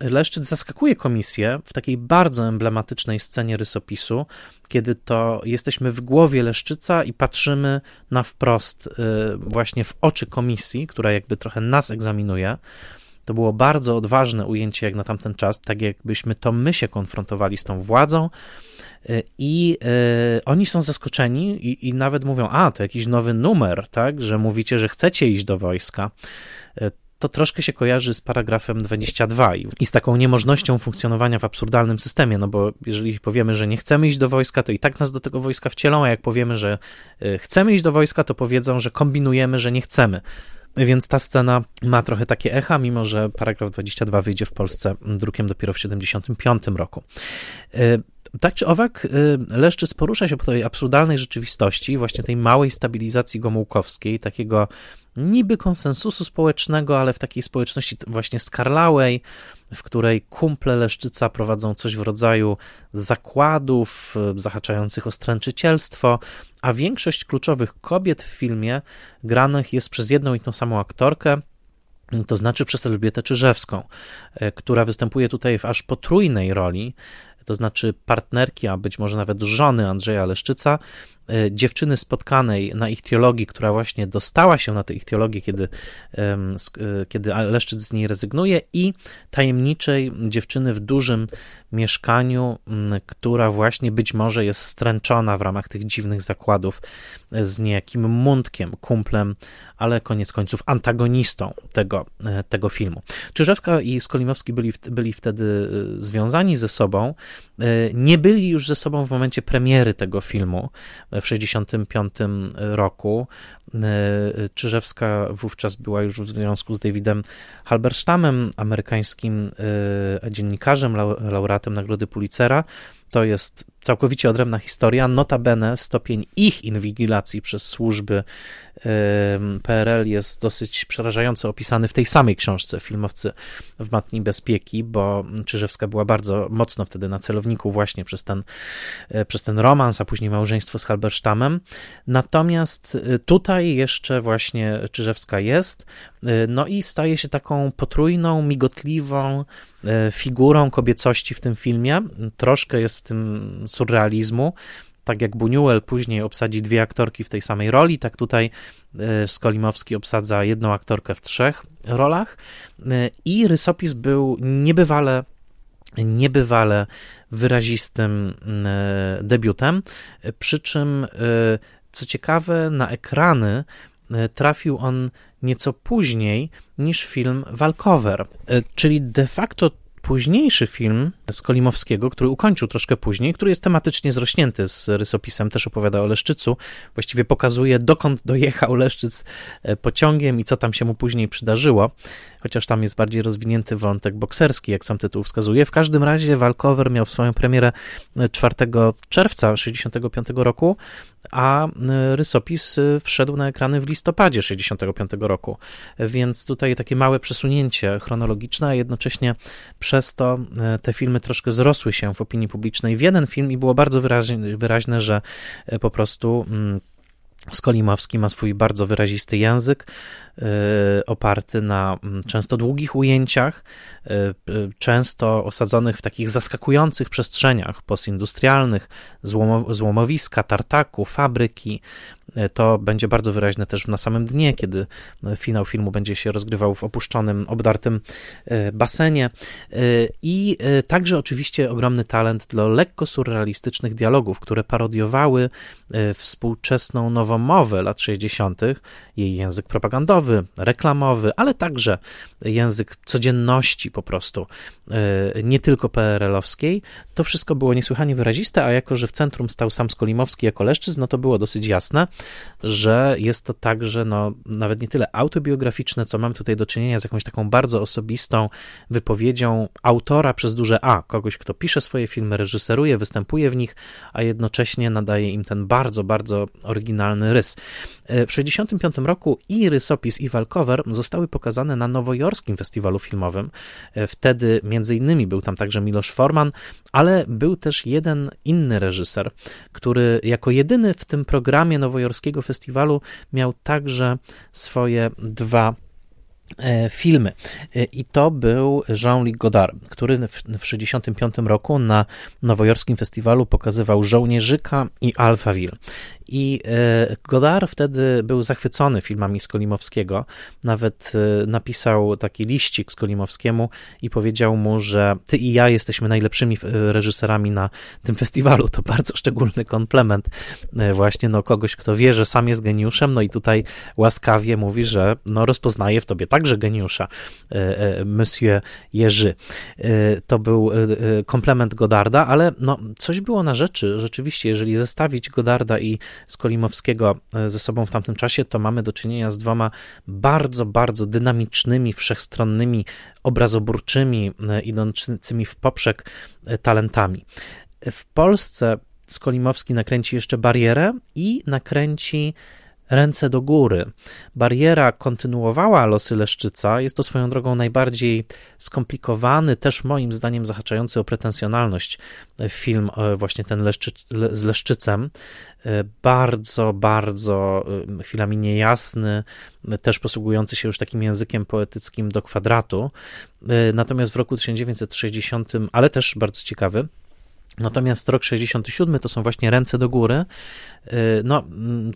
e, Leszczyc zaskakuje komisję w takiej bardzo emblematycznej scenie rysopisu, kiedy to jesteśmy w głowie Leszczyca i patrzymy na wprost y, właśnie w oczy komisji, która jakby trochę nas egzaminuje. To było bardzo odważne ujęcie jak na tamten czas, tak jakbyśmy to my się konfrontowali z tą władzą. Y, i y, oni są zaskoczeni i, i nawet mówią, a to jakiś nowy numer, tak, że mówicie, że chcecie iść do wojska. To troszkę się kojarzy z paragrafem 22 i, i z taką niemożnością funkcjonowania w absurdalnym systemie, no bo jeżeli powiemy, że nie chcemy iść do wojska, to i tak nas do tego wojska wcielą, a jak powiemy, że y, chcemy iść do wojska, to powiedzą, że kombinujemy, że nie chcemy. Więc ta scena ma trochę takie echa, mimo że paragraf 22 wyjdzie w Polsce drukiem dopiero w 75 roku. Y, tak czy owak, y, Leszczyc porusza się po tej absurdalnej rzeczywistości, właśnie tej małej stabilizacji gomułkowskiej, takiego niby konsensusu społecznego, ale w takiej społeczności właśnie skarlałej, w której kumple Leszczyca prowadzą coś w rodzaju zakładów y, zahaczających o stręczycielstwo, a większość kluczowych kobiet w filmie granych jest przez jedną i tą samą aktorkę, to znaczy przez Elżbietę Czyżewską, y, która występuje tutaj w aż potrójnej roli, to znaczy partnerki, a być może nawet żony Andrzeja Leszczyca, E, dziewczyny spotkanej na ich teologii, która właśnie dostała się na tę ich teologię, kiedy, e, kiedy Leszczyc z niej rezygnuje, i tajemniczej dziewczyny w dużym mieszkaniu, która właśnie być może jest stręczona w ramach tych dziwnych zakładów e, z niejakim Mundkiem, kumplem, ale koniec końców antagonistą tego, tego filmu. Czyżewska i Skolimowski byli, byli wtedy związani ze sobą, nie byli już ze sobą w momencie premiery tego filmu, w 1965 roku. E, Czyżewska wówczas była już w związku z Davidem Halberstamem, amerykańskim e, dziennikarzem, laureatem Nagrody Pulitzera. To jest całkowicie odrębna historia. Notabene stopień ich inwigilacji przez służby PRL jest dosyć przerażająco opisany w tej samej książce Filmowcy w Matni Bezpieki, bo Czyżewska była bardzo mocno wtedy na celowniku właśnie przez ten, e, przez ten romans, a później małżeństwo z Halberstamem. Natomiast e, tutaj jeszcze właśnie Czyżewska jest, e, no i staje się taką potrójną, migotliwą figurą kobiecości w tym filmie. Troszkę jest w tym surrealizmu. Tak jak Buñuel później obsadzi dwie aktorki w tej samej roli, tak tutaj e, Skolimowski obsadza jedną aktorkę w trzech rolach. E, i rysopis był niebywale niebywale wyrazistym e, debiutem, przy czym co ciekawe na ekrany trafił on nieco później niż film Walkover, czyli de facto późniejszy film Skolimowskiego, który ukończył troszkę później, który jest tematycznie zrośnięty z rysopisem, też opowiada o Leszczycu, właściwie pokazuje dokąd dojechał Leszczyc e, pociągiem i co tam się mu później przydarzyło, chociaż tam jest bardziej rozwinięty wątek bokserski, jak sam tytuł wskazuje. W każdym razie Walkover miał swoją premierę 4 e, czerwca 1965 roku, a e, rysopis wszedł na ekrany w listopadzie 1965 roku, więc tutaj takie małe przesunięcie chronologiczne, a jednocześnie przez to te filmy troszkę zrosły się w opinii publicznej w jeden film i było bardzo wyraźne, wyraźne że po prostu mm, Skolimowski ma swój bardzo wyrazisty język, e, oparty na mm, często długich ujęciach, e, często osadzonych w takich zaskakujących przestrzeniach postindustrialnych, złomowiska, tartaku, fabryki, E, to będzie bardzo wyraźne też na samym dnie, kiedy finał filmu będzie się rozgrywał w opuszczonym, obdartym basenie. I także oczywiście ogromny talent dla lekko surrealistycznych dialogów, które parodiowały współczesną, nową przełomowe lat 60., jej język propagandowy, reklamowy, ale także język codzienności po prostu, e, nie tylko PRL-owskiej, to wszystko było niesłychanie wyraziste, a jako, że w centrum stał sam Skolimowski jako leszczyzn, no to było dosyć jasne, że jest to także no, nawet nie tyle autobiograficzne, co mam tutaj do czynienia z jakąś taką bardzo osobistą wypowiedzią autora przez duże A, kogoś, kto pisze swoje filmy, reżyseruje, występuje w nich, a jednocześnie nadaje im ten bardzo, bardzo oryginalny rys. E, w 1965 roku i rysopis, i walkover zostały pokazane na nowojorskim festiwalu filmowym. E, wtedy między innymi był tam także Miloš Forman, ale był też jeden inny reżyser, który jako jedyny w tym programie nowojorskiego festiwalu miał także swoje dwa E, filmy. I to był Jean-Luc Godard, który w 1965 roku na nowojorskim festiwalu pokazywał Żołnierzyka i Alphaville. I e, Godard wtedy był zachwycony filmami Skolimowskiego. Nawet napisał taki liścik Skolimowskiemu i powiedział mu, że ty i ja jesteśmy najlepszymi reżyserami na tym festiwalu. To bardzo szczególny komplement właśnie no, kogoś, kto wie, że sam jest geniuszem, no i tutaj łaskawie mówi, że no, rozpoznaje w tobie tak także geniusza, e, e, Monsieur Jerzy. E, to był komplement Godarda, ale no, coś było na rzeczy. Rzeczywiście, jeżeli zestawić Godarda i Skolimowskiego ze sobą w tamtym czasie, to mamy do czynienia z dwoma bardzo, bardzo dynamicznymi, wszechstronnymi, obrazoburczymi, idącymi w poprzek talentami. W Polsce Skolimowski nakręci jeszcze barierę i nakręci ręce do góry. Bariera kontynuowała losy Leszczyca. Jest to swoją drogą najbardziej skomplikowany, też moim zdaniem zahaczający o pretensjonalność film, e, właśnie ten Leszczy, z Leszczycem. E, bardzo, bardzo e, chwilami niejasny, też posługujący się już takim językiem poetyckim do kwadratu. Natomiast w roku 1960, ale też bardzo ciekawy, Natomiast rok 67 to są właśnie ręce do góry. Y, no,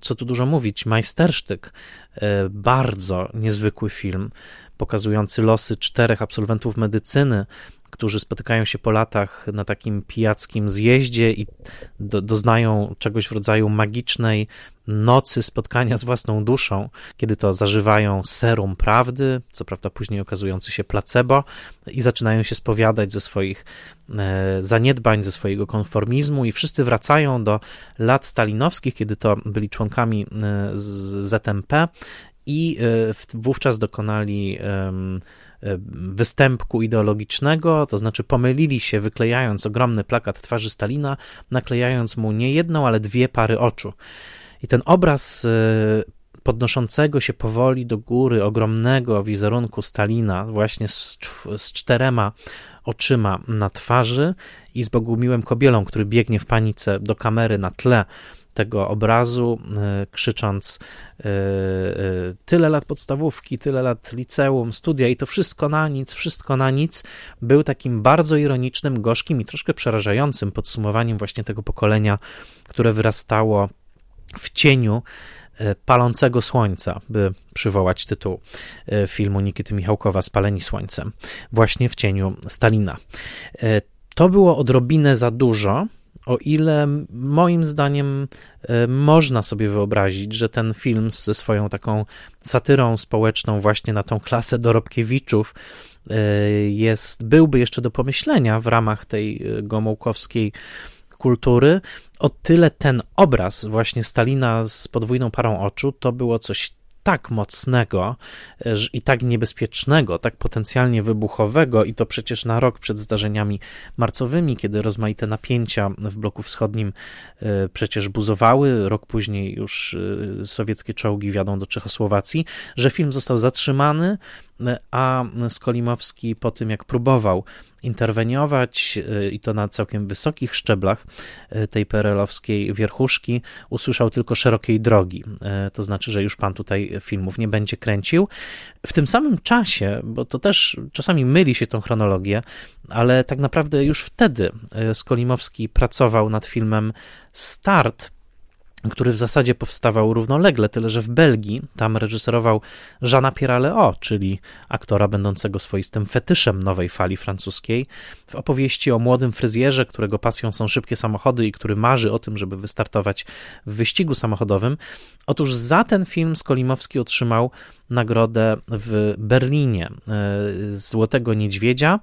co tu dużo mówić, majstersztyk, y, bardzo niezwykły film, pokazujący losy czterech absolwentów medycyny, którzy spotykają się po latach na takim pijackim zjeździe i do, doznają czegoś w rodzaju magicznej nocy spotkania z własną duszą, kiedy to zażywają serum prawdy, co prawda później okazujący się placebo, i zaczynają się spowiadać ze swoich e, zaniedbań, ze swojego konformizmu, i wszyscy wracają do lat stalinowskich, kiedy to byli członkami e, ZMP i e, wówczas dokonali występku ideologicznego, to znaczy pomylili się, wyklejając ogromny plakat twarzy Stalina, naklejając mu nie jedną, ale dwie pary oczu. I ten obraz y, podnoszącego się powoli do góry ogromnego wizerunku Stalina, właśnie z, z czterema oczyma na twarzy i z Bogumiłem Kobielą, który biegnie w panice do kamery na tle tego obrazu, e, krzycząc e, e, tyle lat podstawówki, tyle lat liceum, studia i to wszystko na nic, wszystko na nic, był takim bardzo ironicznym, gorzkim i troszkę przerażającym podsumowaniem właśnie tego pokolenia, które wyrastało w cieniu palącego słońca, by przywołać tytuł filmu Nikity Michałkowa Spaleni słońcem, właśnie w cieniu Stalina. To było odrobinę za dużo, o ile moim zdaniem e, można sobie wyobrazić, że ten film ze swoją taką satyrą społeczną właśnie na tą klasę Dorobkiewiczów e, jest, byłby jeszcze do pomyślenia w ramach tej e, gomułkowskiej kultury, o tyle ten obraz właśnie Stalina z podwójną parą oczu to było coś tak mocnego e, i tak niebezpiecznego, tak potencjalnie wybuchowego, i to przecież na rok przed zdarzeniami marcowymi, kiedy rozmaite napięcia w bloku wschodnim e, przecież buzowały, rok później już e, sowieckie czołgi wiadą do Czechosłowacji, że film został zatrzymany, a Skolimowski po tym, jak próbował interweniować y, i to na całkiem wysokich szczeblach y, tej perelowskiej wierchuszki, usłyszał tylko szerokiej drogi. Y, to znaczy, że już pan tutaj filmów nie będzie kręcił. W tym samym czasie, bo to też czasami myli się tą chronologię, ale tak naprawdę już wtedy Skolimowski pracował nad filmem Start który w zasadzie powstawał równolegle, tyle że w Belgii tam reżyserował Jeana Pierre Leo, czyli aktora będącego swoistym fetyszem nowej fali francuskiej. W opowieści o młodym fryzjerze, którego pasją są szybkie samochody i który marzy o tym, żeby wystartować w wyścigu samochodowym. Otóż za ten film Skolimowski otrzymał nagrodę w Berlinie e, Złotego Niedźwiedzia.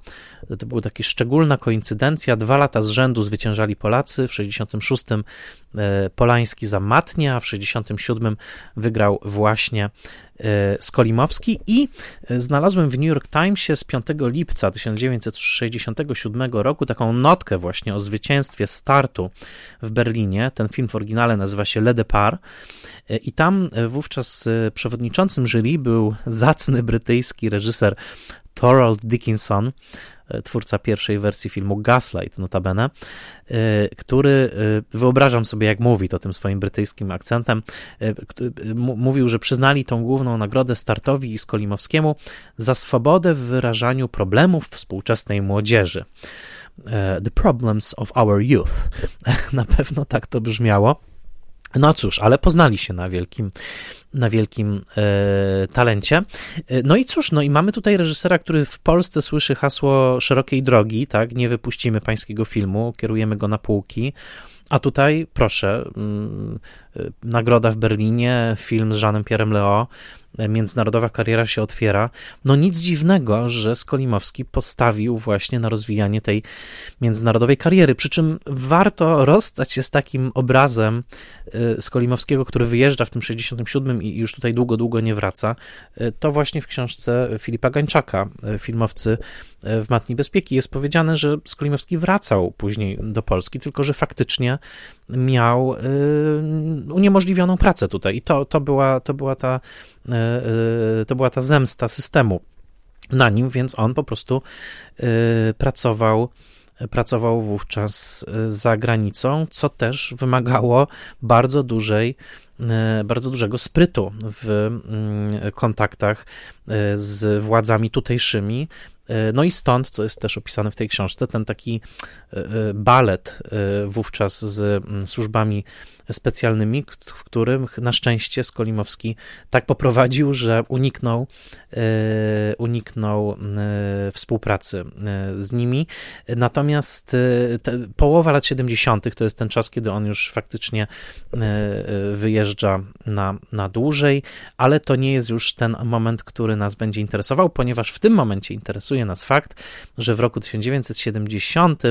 To była taka szczególna koincydencja. Dwa lata z rzędu zwyciężali Polacy. W 66 e, Polański za Matnia, a w 67 wygrał właśnie Skolimowski i znalazłem w New York Timesie z 5 lipca 1967 roku taką notkę właśnie o zwycięstwie startu w Berlinie. Ten film w oryginale nazywa się Le Départ i tam wówczas przewodniczącym jury był zacny brytyjski reżyser Thorold Dickinson, e, twórca pierwszej wersji filmu Gaslight, notabene, e, który, e, wyobrażam sobie jak mówi to tym swoim brytyjskim akcentem, mówił, że przyznali tą główną nagrodę Startowi i Skolimowskiemu za swobodę w wyrażaniu problemów współczesnej młodzieży. The problems of our youth. Na pewno tak to brzmiało. No cóż, ale poznali się na wielkim, na wielkim e, talencie. E, no i cóż, no i mamy tutaj reżysera, który w Polsce słyszy hasło szerokiej drogi, tak? Nie wypuścimy pańskiego filmu, kierujemy go na półki. A tutaj, proszę, mm, e, nagroda w Berlinie, film z Jeanem Pierrem Leo, międzynarodowa kariera się otwiera. No nic dziwnego, że Skolimowski postawił właśnie na rozwijanie tej międzynarodowej kariery. Przy czym warto rozstać się z takim obrazem y, Skolimowskiego, który wyjeżdża w tym 67 i już tutaj długo, długo nie wraca. Y, to właśnie w książce Filipa Gańczaka, y, filmowcy w Matni Bezpieki, jest powiedziane, że Skolimowski wracał później do Polski, tylko że faktycznie miał uniemożliwioną pracę tutaj. I to, to, była, to była ta E, e, to była ta zemsta systemu na nim, więc on po prostu pracował pracował wówczas za granicą, co też wymagało bardzo dużej, bardzo dużego sprytu w mm, kontaktach z władzami tutejszymi. No i stąd, co jest też opisane w tej książce, ten taki balet wówczas z mm, służbami specjalnymi, w którym na szczęście Skolimowski tak poprowadził, że uniknął, e, uniknął e, współpracy e, z nimi. Natomiast połowa lat 70. to jest ten czas, kiedy on już faktycznie wyjeżdża na, na dłużej, ale to nie jest już ten moment, który nas będzie interesował, ponieważ w tym momencie interesuje nas fakt, że w roku 1970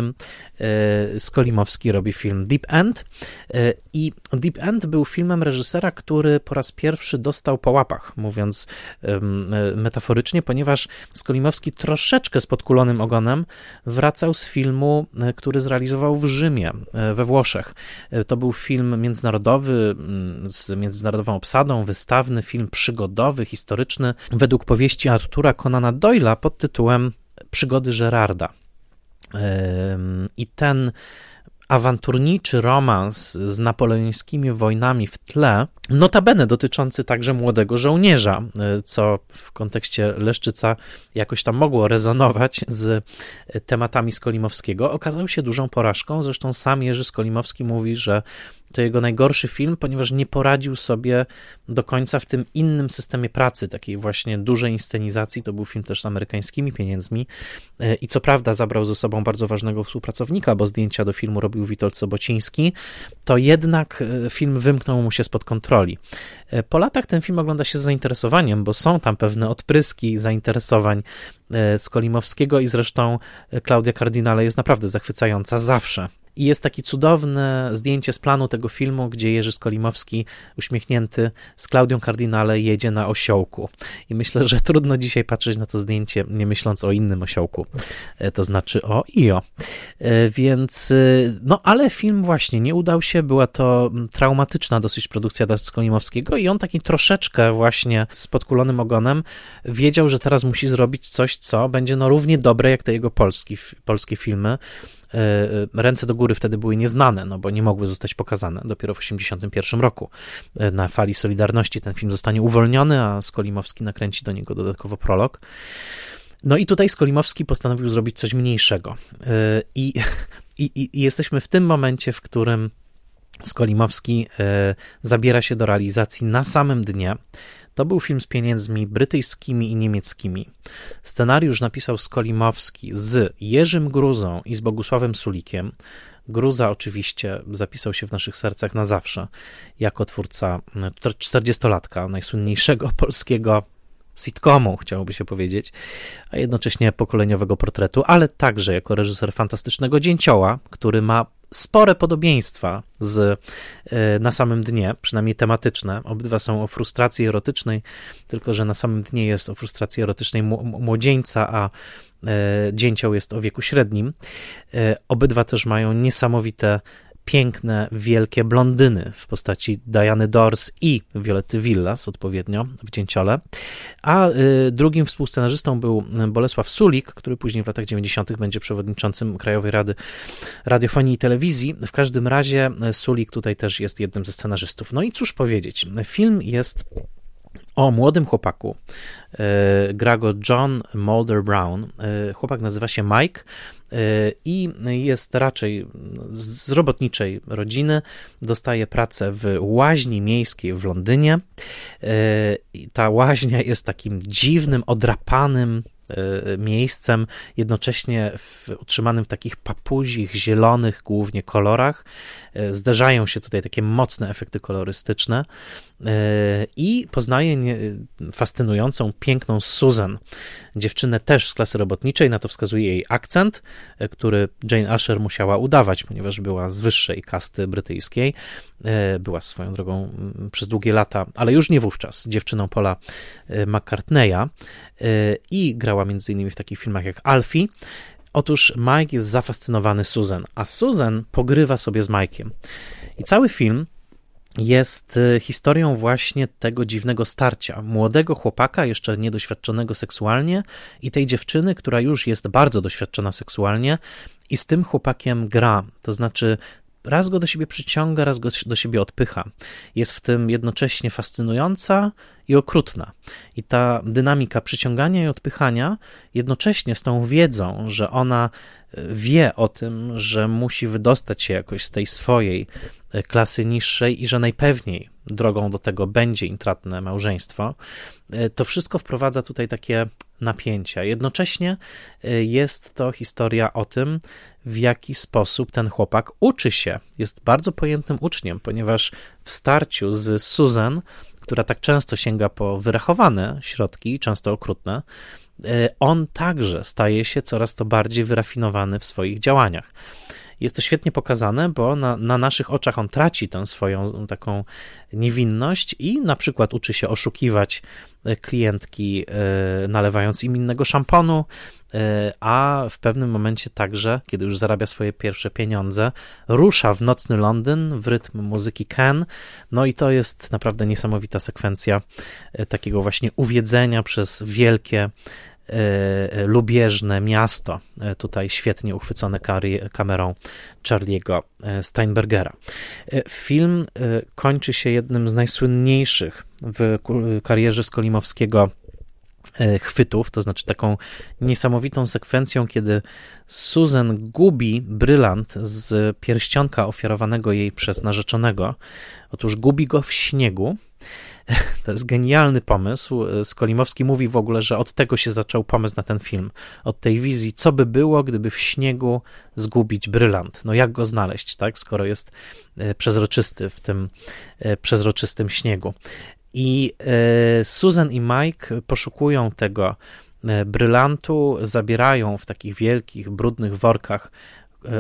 Skolimowski robi film Deep End i Deep End był filmem reżysera, który po raz pierwszy dostał po łapach, mówiąc metaforycznie, ponieważ Skolimowski troszeczkę z podkulonym ogonem wracał z filmu, e, który zrealizował w Rzymie, e, we Włoszech. E, to był film międzynarodowy, mm, z międzynarodową obsadą, wystawny, film przygodowy, historyczny, według powieści Artura Conana Doyla pod tytułem Przygody Gerarda. I ten awanturniczy romans z napoleońskimi wojnami w tle, notabene dotyczący także młodego żołnierza, e, co w kontekście Leszczyca jakoś tam mogło rezonować z tematami Skolimowskiego, okazał się dużą porażką. Zresztą sam Jerzy Skolimowski mówi, że to jego najgorszy film, ponieważ nie poradził sobie do końca w tym innym systemie pracy, takiej właśnie dużej inscenizacji. To był film też z amerykańskimi pieniędzmi e, i co prawda zabrał ze sobą bardzo ważnego współpracownika, bo zdjęcia do filmu robił Witold Sobociński, to jednak e, film wymknął mu się spod kontroli. E, po latach ten film ogląda się z zainteresowaniem, bo są tam pewne odpryski zainteresowań Skolimowskiego i zresztą Klaudia Cardinale jest naprawdę zachwycająca zawsze. I jest takie cudowne zdjęcie z planu tego filmu, gdzie Jerzy Skolimowski, uśmiechnięty z Klaudią Kardinale, jedzie na osiołku. I myślę, że trudno dzisiaj patrzeć na to zdjęcie, nie myśląc o innym osiołku, e, to znaczy o IO. E, więc, e, no ale film właśnie nie udał się, była to traumatyczna dosyć produkcja dla Skolimowskiego i on taki troszeczkę właśnie z podkulonym ogonem wiedział, że teraz musi zrobić coś, co będzie no równie dobre jak te jego polski, polskie filmy, ręce do góry wtedy były nieznane, no bo nie mogły zostać pokazane. Dopiero w 1981 roku e, na fali Solidarności ten film zostanie uwolniony, a Skolimowski nakręci do niego dodatkowo prolog. No i tutaj Skolimowski postanowił zrobić coś mniejszego. I, i, i jesteśmy w tym momencie, w którym Skolimowski zabiera się do realizacji na samym dnie. To był film z pieniędzmi brytyjskimi i niemieckimi. Scenariusz napisał Skolimowski z Jerzym Gruzą i z Bogusławem Sulikiem. Gruza oczywiście zapisał się w naszych sercach na zawsze jako twórca 40-latka, najsłynniejszego polskiego sitcomu, chciałoby się powiedzieć, a jednocześnie pokoleniowego portretu, ale także jako reżyser fantastycznego Dzięcioła, który ma spore podobieństwa z e, na samym dnie, przynajmniej tematyczne. Obydwa są o frustracji erotycznej, tylko że na samym dnie jest o frustracji erotycznej młodzieńca, a e, dzięcioł jest o wieku średnim. E, obydwa też mają niesamowite piękne, wielkie blondyny w postaci Diany Dors i Violetty Villas odpowiednio w Dzięciole. A y, drugim współscenarzystą był Bolesław Sulik, który później w latach 90. będzie przewodniczącym Krajowej Rady Radiofonii i Telewizji. W każdym razie y, Sulik tutaj też jest jednym ze scenarzystów. No i cóż powiedzieć, film jest o młodym chłopaku. Y, gra go John Mulder Brown. Chłopak nazywa się Mike i jest raczej z robotniczej rodziny. Dostaje pracę w łaźni miejskiej w Londynie. Ta łaźnia jest takim dziwnym, odrapanym E, miejscem, jednocześnie w, utrzymanym w takich papuzich, zielonych głównie kolorach. E, zdarzają się tutaj takie mocne efekty kolorystyczne i poznaje fascynującą, piękną Susan, dziewczynę też z klasy robotniczej, na to wskazuje jej akcent, który Jane Asher musiała udawać, ponieważ była z wyższej kasty brytyjskiej. Była swoją drogą przez długie lata, ale już nie wówczas, dziewczyną Paula McCartneya i grała grała m.in. w takich filmach jak Alfie. Otóż Mike jest zafascynowany Susan, a Susan pogrywa sobie z Mike'iem. I cały film jest y, historią właśnie tego dziwnego starcia. Młodego chłopaka, jeszcze niedoświadczonego seksualnie, i tej dziewczyny, która już jest bardzo doświadczona seksualnie, i z tym chłopakiem gra. To znaczy, raz go do siebie przyciąga, raz go do siebie odpycha. Jest w tym jednocześnie fascynująca i okrutna. I ta dynamika przyciągania i odpychania, jednocześnie z tą wiedzą, że ona e, wie o tym, że musi wydostać się jakoś z tej swojej klasy niższej i że najpewniej drogą do tego będzie intratne małżeństwo, e, to wszystko wprowadza tutaj takie napięcia. Jednocześnie jest to historia o tym, w jaki sposób ten chłopak uczy się. Jest bardzo pojętym uczniem, ponieważ w starciu z Susan która tak często sięga po wyrachowane środki, często okrutne, e, on także staje się coraz to bardziej wyrafinowany w swoich działaniach. Jest to świetnie pokazane, bo na, na, naszych oczach on traci tę swoją taką niewinność i na przykład uczy się oszukiwać e, klientki, e, nalewając im innego szamponu, e, a w pewnym momencie także, kiedy już zarabia swoje pierwsze pieniądze, rusza w nocny Londyn w rytm muzyki Ken. No i to jest naprawdę niesamowita sekwencja takiego właśnie uwiedzenia przez wielkie lubieżne miasto, e, tutaj świetnie uchwycone kamerą Charlie'ego Steinbergera. Film kończy się jednym z najsłynniejszych w karierze Skolimowskiego chwytów, to znaczy taką niesamowitą sekwencją, kiedy Susan gubi brylant z pierścionka ofiarowanego jej przez narzeczonego. Otóż gubi go w śniegu To jest genialny pomysł. Skolimowski mówi w ogóle, że od tego się zaczął pomysł na ten film. Od tej wizji, co by było, gdyby w śniegu zgubić brylant. No jak go znaleźć, tak, skoro jest e, przezroczysty w tym e, przezroczystym śniegu. I e, Susan i Mike poszukują tego brylantu, zabierają w takich wielkich, brudnych workach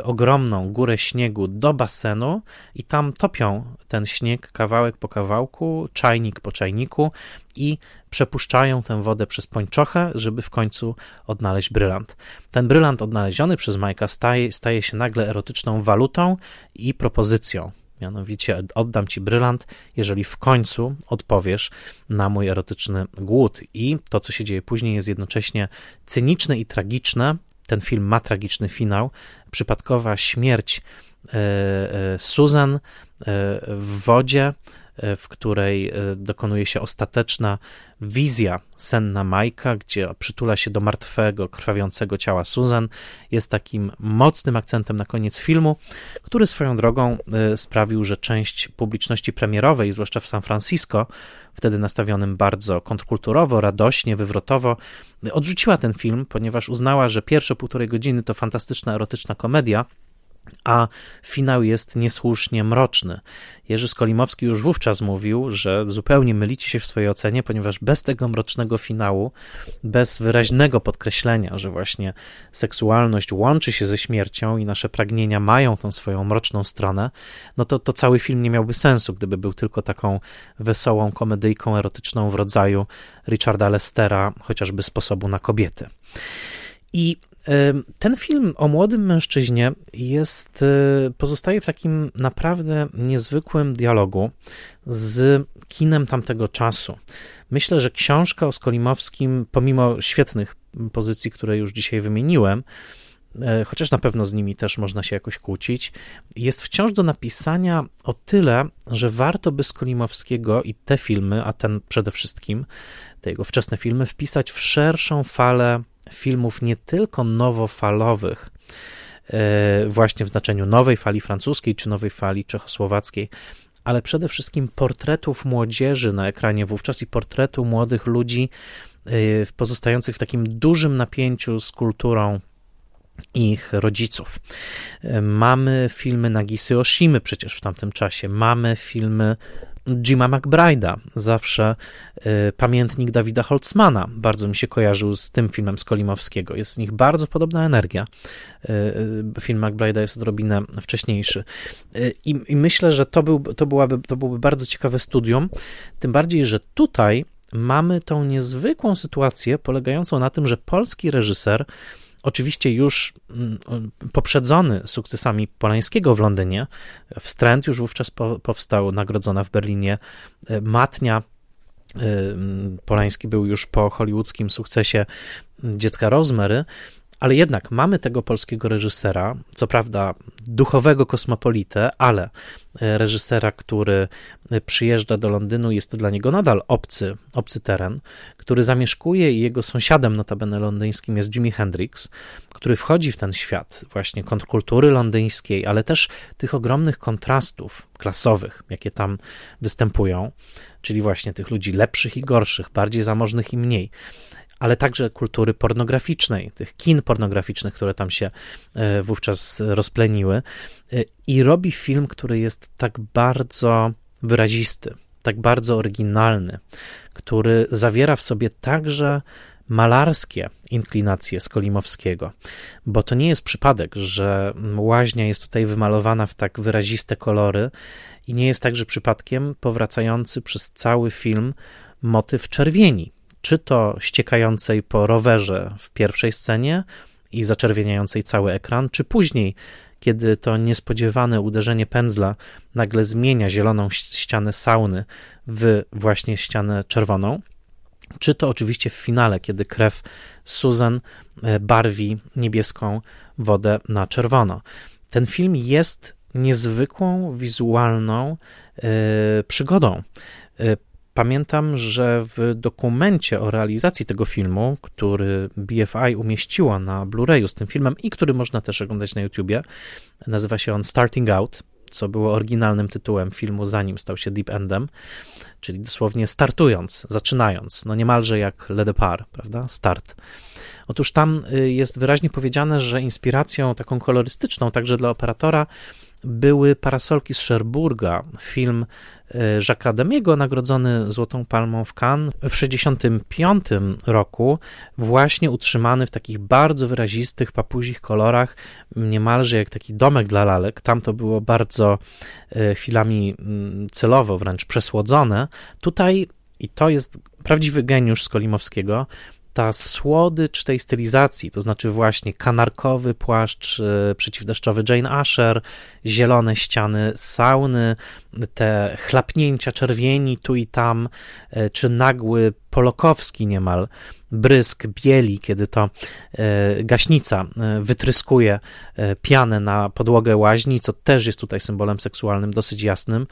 ogromną górę śniegu do basenu i tam topią ten śnieg kawałek po kawałku, czajnik po czajniku i przepuszczają tę wodę przez pończochę, żeby w końcu odnaleźć brylant. Ten brylant odnaleziony przez Majka staje, staje się nagle erotyczną walutą i propozycją. Mianowicie oddam ci brylant, jeżeli w końcu odpowiesz na mój erotyczny głód. I to, co się dzieje później, jest jednocześnie cyniczne i tragiczne, ten film ma tragiczny finał. Przypadkowa śmierć e, e, Susan e, w wodzie w której dokonuje się ostateczna wizja senna Majka, gdzie przytula się do martwego, krwawiącego ciała Susan, jest takim mocnym akcentem na koniec filmu, który swoją drogą sprawił, że część publiczności premierowej, zwłaszcza w San Francisco, wtedy nastawionym bardzo kontrkulturowo, radośnie, wywrotowo, odrzuciła ten film, ponieważ uznała, że pierwsze półtorej godziny to fantastyczna erotyczna komedia, a finał jest niesłusznie mroczny. Jerzy Skolimowski już wówczas mówił, że zupełnie mylicie się w swojej ocenie, ponieważ bez tego mrocznego finału, bez wyraźnego podkreślenia, że właśnie seksualność łączy się ze śmiercią i nasze pragnienia mają tą swoją mroczną stronę, no to, to cały film nie miałby sensu, gdyby był tylko taką wesołą komedyjką erotyczną w rodzaju Richarda Lestera, chociażby sposobu na kobiety. I ten film o młodym mężczyźnie jest, e, pozostaje w takim naprawdę niezwykłym dialogu z kinem tamtego czasu. Myślę, że książka o Skolimowskim, pomimo świetnych pozycji, które już dzisiaj wymieniłem, e, chociaż na pewno z nimi też można się jakoś kłócić, jest wciąż do napisania o tyle, że warto by Skolimowskiego i te filmy, a ten przede wszystkim, te jego wczesne filmy, wpisać w szerszą falę filmów nie tylko nowofalowych, e, właśnie w znaczeniu nowej fali francuskiej czy nowej fali czechosłowackiej, ale przede wszystkim portretów młodzieży na ekranie wówczas i portretu młodych ludzi e, pozostających w takim dużym napięciu z kulturą ich rodziców. E, mamy filmy Nagisy Oshimy przecież w tamtym czasie, mamy filmy Jima McBride'a, zawsze y, pamiętnik Dawida Holtzmana, bardzo mi się kojarzył z tym filmem Skolimowskiego. Jest w nich bardzo podobna energia. Y, y, film McBride'a jest odrobinę wcześniejszy. Y, I, myślę, że to, był, to, byłaby, to bardzo ciekawe studium, tym bardziej, że tutaj mamy tą niezwykłą sytuację polegającą na tym, że polski reżyser Oczywiście już mm, poprzedzony sukcesami Polańskiego w Londynie, Wstręt już wówczas powstał, nagrodzona w Berlinie e, Matnia. E, Polański był już po hollywoodzkim sukcesie Dziecka Rozmery, ale jednak mamy tego polskiego reżysera, co prawda duchowego kosmopolitę, ale e, reżysera, który przyjeżdża do Londynu, jest to dla niego nadal obcy, obcy teren, który zamieszkuje i jego sąsiadem notabene londyńskim jest Jimi Hendrix, który wchodzi w ten świat właśnie kontrkultury londyńskiej, ale też tych ogromnych kontrastów klasowych, jakie tam występują, czyli właśnie tych ludzi lepszych i gorszych, bardziej zamożnych i mniej ale także kultury pornograficznej, tych kin pornograficznych, które tam się e, wówczas rozpleniły. E, I robi film, który jest tak bardzo wyrazisty, tak bardzo oryginalny, który zawiera w sobie także malarskie inklinacje Skolimowskiego, bo to nie jest przypadek, że łaźnia jest tutaj wymalowana w tak wyraziste kolory i nie jest także przypadkiem powracający przez cały film motyw czerwieni, czy to ściekającej po rowerze w pierwszej scenie i zaczerwieniającej cały ekran, czy później, kiedy to niespodziewane uderzenie pędzla nagle zmienia zieloną ścianę sauny w właśnie ścianę czerwoną, czy to oczywiście w finale, kiedy krew Susan e, barwi niebieską wodę na czerwono. Ten film jest niezwykłą wizualną e, przygodą. Pamiętam, że w dokumencie o realizacji tego filmu, który BFI umieściło na Blu-rayu z tym filmem i który można też oglądać na YouTubie, nazywa się on Starting Out, co było oryginalnym tytułem filmu, zanim stał się Deep Endem, czyli dosłownie startując, zaczynając, no niemalże jak Le Depart, prawda? Start. Otóż tam y, jest wyraźnie powiedziane, że inspiracją taką kolorystyczną także dla operatora były Parasolki z Cherburga, film e, Jacques'a Demiego, nagrodzony Złotą Palmą w Cannes w 1965 roku, właśnie utrzymany w takich bardzo wyrazistych, papuzich kolorach, niemalże jak taki domek dla lalek. Tam to było bardzo e, chwilami mm, celowo, wręcz przesłodzone. Tutaj, i to jest prawdziwy geniusz Skolimowskiego, ta słodycz tej stylizacji, to znaczy właśnie kanarkowy płaszcz e, przeciwdeszczowy Jane Asher, zielone ściany sauny, te chlapnięcia czerwieni tu i tam, e, czy nagły polokowski niemal brysk bieli, kiedy to e, gaśnica e, wytryskuje e, pianę na podłogę łaźni, co też jest tutaj symbolem seksualnym dosyć jasnym.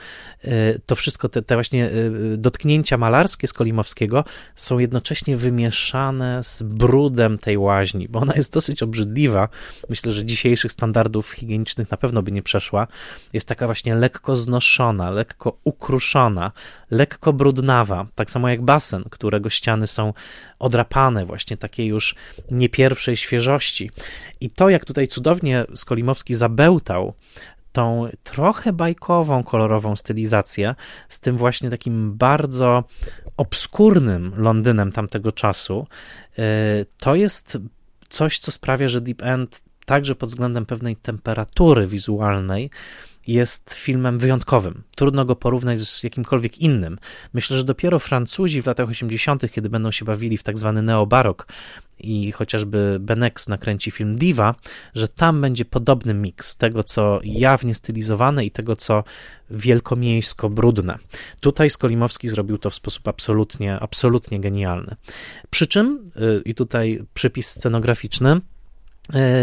To wszystko, te, te właśnie dotknięcia malarskie z Kolimowskiego są jednocześnie wymieszane z brudem tej łaźni, bo ona jest dosyć obrzydliwa. Myślę, że dzisiejszych standardów higienicznych na pewno by nie przeszła. Jest taka właśnie lekko znoszona, lekko ukruszona, lekko brudnawa, tak samo jak basen, którego ściany są odrapane, właśnie takie już nie pierwszej świeżości. I to, jak tutaj cudownie Skolimowski zabełtał tą trochę bajkową, kolorową stylizację z tym właśnie takim bardzo obskurnym Londynem tamtego czasu, y, to jest coś, co sprawia, że Deep End także pod względem pewnej temperatury wizualnej jest filmem wyjątkowym. Trudno go porównać z jakimkolwiek innym. Myślę, że dopiero Francuzi w latach 80., kiedy będą się bawili w tak zwany neobarok i chociażby Benex nakręci film Diva, że tam będzie podobny miks tego, co jawnie stylizowane i tego, co wielkomiejsko brudne. Tutaj Skolimowski zrobił to w sposób absolutnie, absolutnie genialny. Przy czym, y, i tutaj przypis scenograficzny,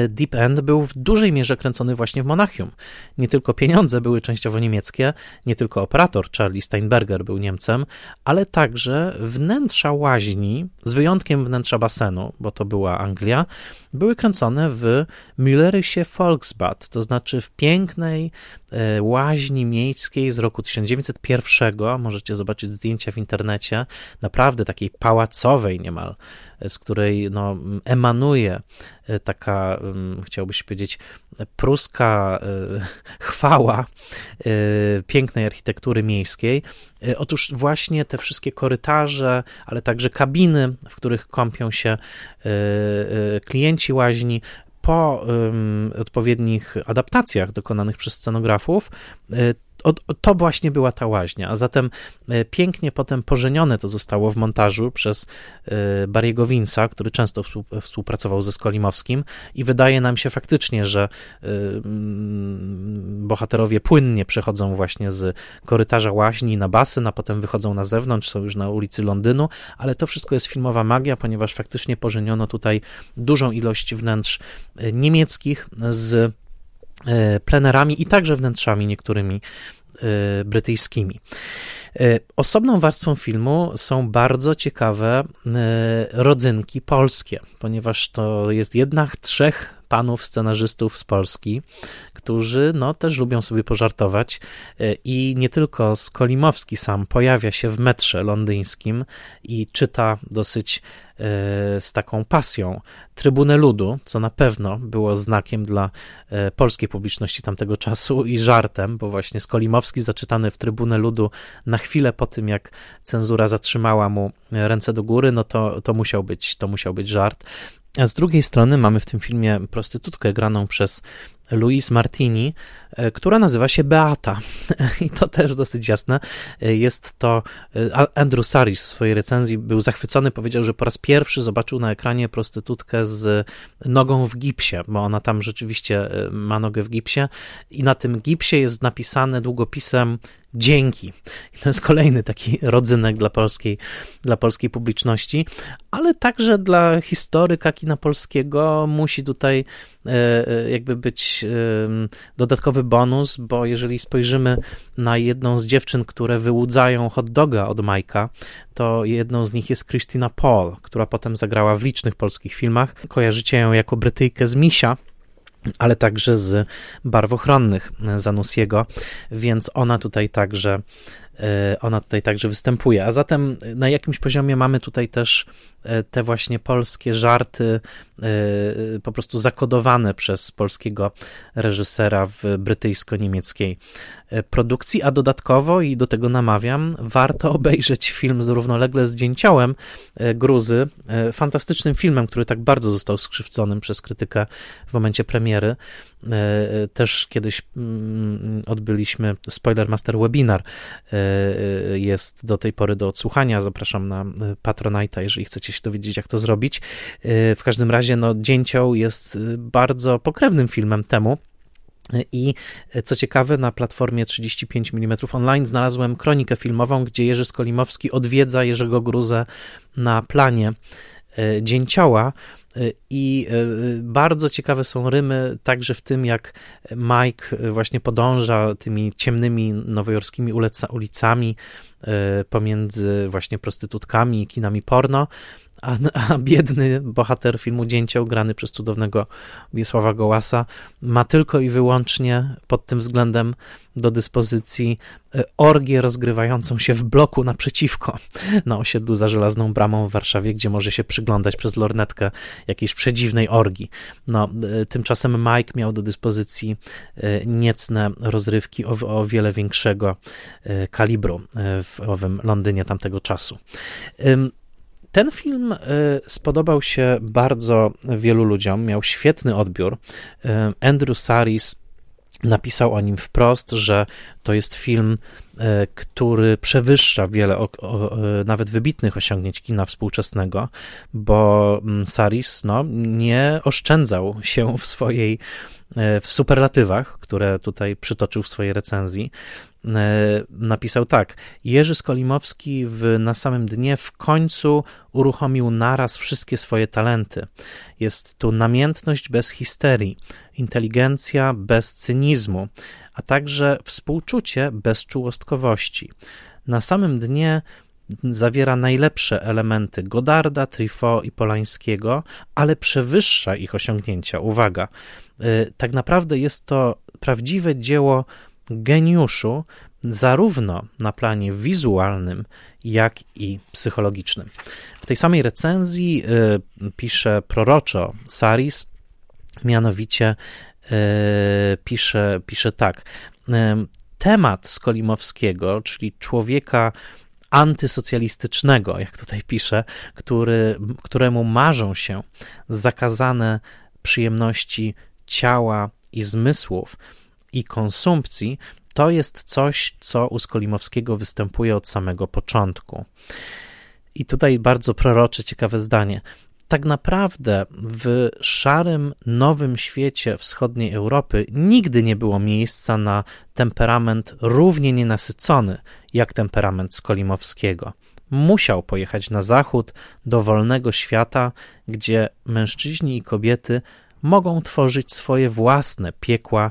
Deep End był w dużej mierze kręcony właśnie w Monachium. Nie tylko pieniądze były częściowo niemieckie, nie tylko operator Charlie Steinberger był Niemcem, ale także wnętrza łaźni, z wyjątkiem wnętrza basenu, bo to była Anglia, były kręcone w Müllerysie Volksbad, to znaczy w pięknej e, łaźni miejskiej z roku 1901. Możecie zobaczyć zdjęcia w internecie, naprawdę takiej pałacowej niemal, e, z której no, emanuje e, taka, chciałby się powiedzieć, pruska chwała pięknej architektury miejskiej. Otóż właśnie te wszystkie korytarze, ale także kabiny, w których kąpią się klienci, części łaźni po um, odpowiednich adaptacjach dokonanych przez scenografów y, to właśnie była ta łaźnia, a zatem e, pięknie potem pożenione to zostało w montażu przez e, Bariego Winsa, który często współpracował ze Skolimowskim i wydaje nam się faktycznie, że e, mm, bohaterowie płynnie przechodzą właśnie z korytarza łaźni na basen, a potem wychodzą na zewnątrz, są już na ulicy Londynu, ale to wszystko jest filmowa magia, ponieważ faktycznie pożeniono tutaj dużą ilość wnętrz niemieckich z plenerami i także wnętrzami niektórymi e, brytyjskimi. E, osobną warstwą filmu są bardzo ciekawe rodzynki polskie, ponieważ to jest jednak trzech panów scenarzystów z Polski, którzy no, też lubią sobie pożartować i nie tylko Skolimowski sam pojawia się w metrze londyńskim i czyta dosyć E, z taką pasją Trybunę Ludu, co na pewno było znakiem dla e, polskiej publiczności tamtego czasu i żartem, bo właśnie Skolimowski zaczytany w Trybunę Ludu na chwilę po tym, jak cenzura zatrzymała mu ręce do góry, no to, to, musiał, być, to musiał być żart. A z drugiej strony mamy w tym filmie prostytutkę graną przez Louise Martini, która nazywa się Beata. I to też dosyć jasne. E, jest to e, Andrew Saris w swojej recenzji był zachwycony, powiedział, że po raz pierwszy zobaczył na ekranie prostytutkę z nogą w gipsie, bo ona tam rzeczywiście ma nogę w gipsie i na tym gipsie jest napisane długopisem dzięki. I to jest kolejny taki rodzynek dla polskiej, dla polskiej publiczności, ale także dla historyka kina polskiego musi tutaj jakby być dodatkowy bonus, bo jeżeli spojrzymy na jedną z dziewczyn, które wyłudzają hot doga od Majka, to jedną z nich jest Christina Paul, która potem zagrała w licznych polskich filmach. Kojarzycie ją jako Brytyjkę z Misia, ale także z barwochronnych Zanussiego, więc ona tutaj także ona tutaj także występuje. A zatem na jakimś poziomie mamy tutaj też e, te właśnie polskie żarty, e, po prostu zakodowane przez polskiego reżysera w brytyjsko-niemieckiej produkcji, a dodatkowo, i do tego namawiam, warto obejrzeć film równolegle z Dzięciołem Gruzy, fantastycznym filmem, który tak bardzo został skrzywdzonym przez krytykę w momencie premiery. Też kiedyś mm, odbyliśmy Spoiler Master webinar jest do tej pory do odsłuchania. Zapraszam na Patronite'a, jeżeli chcecie się dowiedzieć, jak to zrobić. Y, w każdym razie, no, Dzięcioł jest bardzo pokrewnym filmem temu. I co ciekawe, na platformie 35 mm online znalazłem kronikę filmową, gdzie Jerzy Skolimowski odwiedza Jerzego Gruzę na planie Dzięcioła. E, I e, bardzo ciekawe są rymy, także w tym, jak Mike właśnie podąża tymi ciemnymi nowojorskimi ulicami pomiędzy właśnie prostytutkami i kinami porno a, a, biedny bohater filmu Dzięcioł, grany przez cudownego Wiesława Gołasa, ma tylko i wyłącznie pod tym względem do dyspozycji e, orgię rozgrywającą się w bloku naprzeciwko na osiedlu za Żelazną Bramą w Warszawie, gdzie może się przyglądać przez lornetkę jakiejś przedziwnej orgii. No, e, tymczasem Mike miał do dyspozycji niecne rozrywki o, o wiele większego kalibru w owym Londynie tamtego czasu. Ten film y, spodobał się bardzo wielu ludziom, miał świetny odbiór. Y, Andrew Saris napisał o nim wprost, że to jest film, y, który przewyższa wiele o, o, nawet wybitnych osiągnięć kina współczesnego, bo Saris no, nie oszczędzał się w swojej w superlatywach, które tutaj przytoczył w swojej recenzji. E, napisał tak. Jerzy Skolimowski w, na samym dnie w końcu uruchomił naraz wszystkie swoje talenty. Jest tu namiętność bez histerii, inteligencja bez cynizmu, a także współczucie bez czułostkowości. Na samym dnie zawiera najlepsze elementy Godarda, Truffaut i Polańskiego, ale przewyższa ich osiągnięcia. Uwaga, e, tak naprawdę jest to prawdziwe dzieło geniuszu, zarówno na planie wizualnym, jak i psychologicznym. W tej samej recenzji y, pisze proroczo Saris, mianowicie y, pisze, pisze tak. Y, temat Skolimowskiego, czyli człowieka antysocjalistycznego, jak tutaj pisze, który, któremu marzą się zakazane przyjemności ciała i zmysłów, i konsumpcji, to jest coś, co u Skolimowskiego występuje od samego początku. I tutaj bardzo prorocze, ciekawe zdanie. Tak naprawdę w szarym, nowym świecie wschodniej Europy nigdy nie było miejsca na temperament równie nienasycony jak temperament Skolimowskiego. Musiał pojechać na zachód, do wolnego świata, gdzie mężczyźni i kobiety mogą tworzyć swoje własne piekła,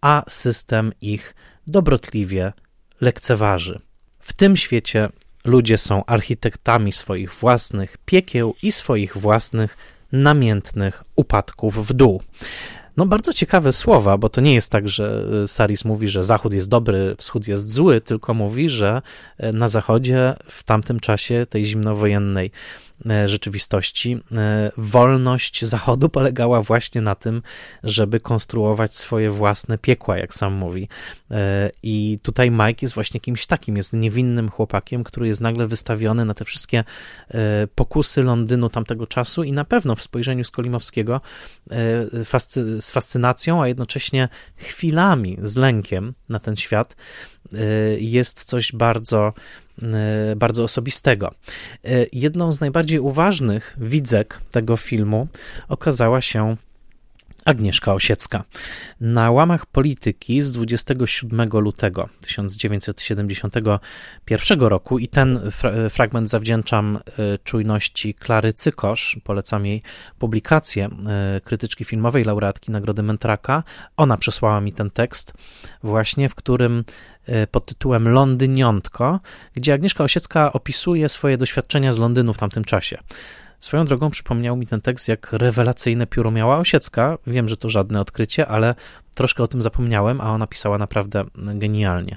a system ich dobrotliwie lekceważy. W tym świecie ludzie są architektami swoich własnych piekieł i swoich własnych namiętnych upadków w dół. No, bardzo ciekawe słowa, bo to nie jest tak, że Saris mówi, że Zachód jest dobry, Wschód jest zły, tylko mówi, że na Zachodzie w tamtym czasie tej zimnowojennej E, rzeczywistości. E, wolność Zachodu polegała właśnie na tym, żeby konstruować swoje własne piekła, jak sam mówi. E, I tutaj Mike jest właśnie kimś takim, jest niewinnym chłopakiem, który jest nagle wystawiony na te wszystkie pokusy Londynu tamtego czasu i na pewno w spojrzeniu Skolimowskiego fascy z fascynacją, a jednocześnie chwilami z lękiem na ten świat jest coś bardzo E, bardzo osobistego. E, jedną z najbardziej uważnych widzek tego filmu okazała się Agnieszka Osiecka. Na łamach polityki z 27 lutego 1971 roku i ten fra fragment zawdzięczam e, czujności Klary Cykosz, polecam jej publikację krytyczki filmowej laureatki Nagrody Mentraka. Ona przesłała mi ten tekst właśnie, w którym E, pod tytułem Londyniątko, gdzie Agnieszka Osiecka opisuje swoje doświadczenia z Londynu w tamtym czasie. Swoją drogą przypomniał mi ten tekst, jak rewelacyjne pióro miała Osiecka. Wiem, że to żadne odkrycie, ale troszkę o tym zapomniałem, a ona pisała naprawdę genialnie.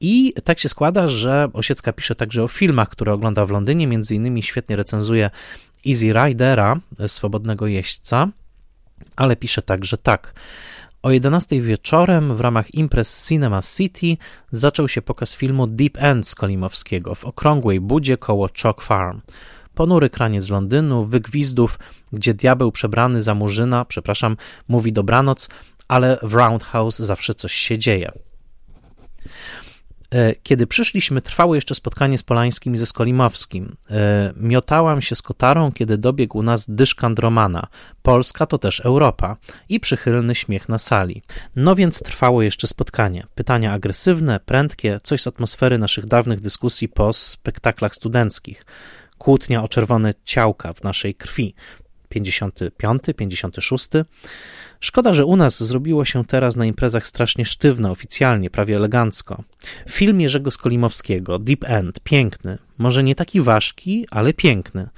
I tak się składa, że Osiecka pisze także o filmach, które ogląda w Londynie, między innymi świetnie recenzuje Easy Ridera, Swobodnego Jeźdźca, ale pisze także tak. O 11 wieczorem w ramach imprez Cinema City zaczął się pokaz filmu Deep End z Kolimowskiego w okrągłej budzie koło Chalk Farm. Ponury kraniec Londynu, wygwizdów, gdzie diabeł przebrany za murzyna, przepraszam, mówi dobranoc, ale w Roundhouse zawsze coś się dzieje. E, kiedy przyszliśmy, trwało jeszcze spotkanie z Polańskim i ze Skolimowskim. E, miotałam się z kotarą, kiedy dobiegł nas dyszkant Romana. Polska to też Europa. I przychylny śmiech na sali. No więc trwało jeszcze spotkanie. Pytania agresywne, prędkie, coś z atmosfery naszych dawnych dyskusji po spektaklach studenckich. Kłótnia o czerwone ciałka w naszej krwi. 55, 56. Szkoda, że u nas zrobiło się teraz na imprezach strasznie sztywno, oficjalnie, prawie elegancko. Film Jerzego Skolimowskiego, Deep End, piękny. Może nie taki ważki, ale piękny.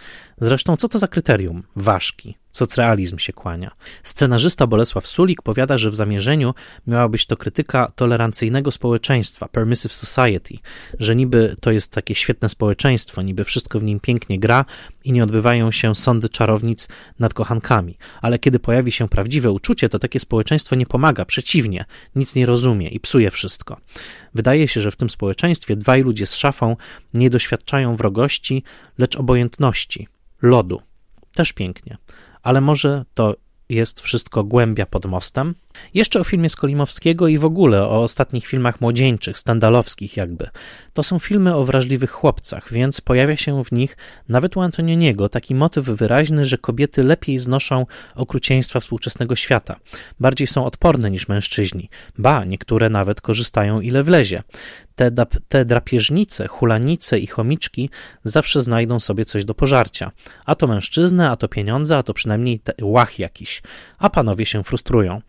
Zresztą, co to za kryterium? Ważki. Socrealizm się kłania. Scenarzysta Bolesław Sulik powiada, że w zamierzeniu miała być to krytyka tolerancyjnego społeczeństwa, permissive society, że niby to jest takie świetne społeczeństwo, niby wszystko w nim pięknie gra i nie odbywają się sądy czarownic nad kochankami. Ale kiedy pojawi się prawdziwe uczucie, to takie społeczeństwo nie pomaga, przeciwnie, nic nie rozumie i psuje wszystko. Wydaje się, że w tym społeczeństwie dwaj ludzie z szafą nie doświadczają wrogości, lecz obojętności, lodu. Też pięknie ale może to jest wszystko głębia pod mostem. Jeszcze o filmie Skolimowskiego i w ogóle o ostatnich filmach młodzieńczych, standalowskich jakby. To są filmy o wrażliwych chłopcach, więc pojawia się w nich nawet u Antonioniego taki motyw wyraźny, że kobiety lepiej znoszą okrucieństwa współczesnego świata. Bardziej są odporne niż mężczyźni. Ba, niektóre nawet korzystają ile wlezie. Te, te drapieżnice, hulanice i chomiczki zawsze znajdą sobie coś do pożarcia. A to mężczyznę, a to pieniądze, a to przynajmniej łach jakiś. A panowie się frustrują.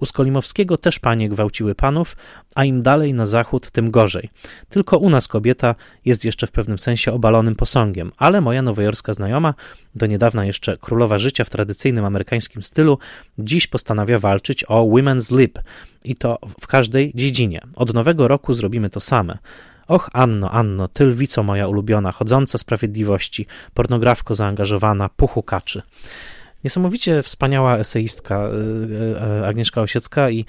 U Skolimowskiego też panie gwałciły panów, a im dalej na zachód, tym gorzej. Tylko u nas kobieta jest jeszcze w pewnym sensie obalonym posągiem, ale moja nowojorska znajoma, do niedawna jeszcze królowa życia w tradycyjnym amerykańskim stylu, dziś postanawia walczyć o women's lib i to w każdej dziedzinie. Od nowego roku zrobimy to same. Och, Anno, Anno, ty lwico moja ulubiona, chodząca sprawiedliwości, pornografko zaangażowana, puchu kaczy. Niesamowicie wspaniała eseistka y, y, Agnieszka Osiecka i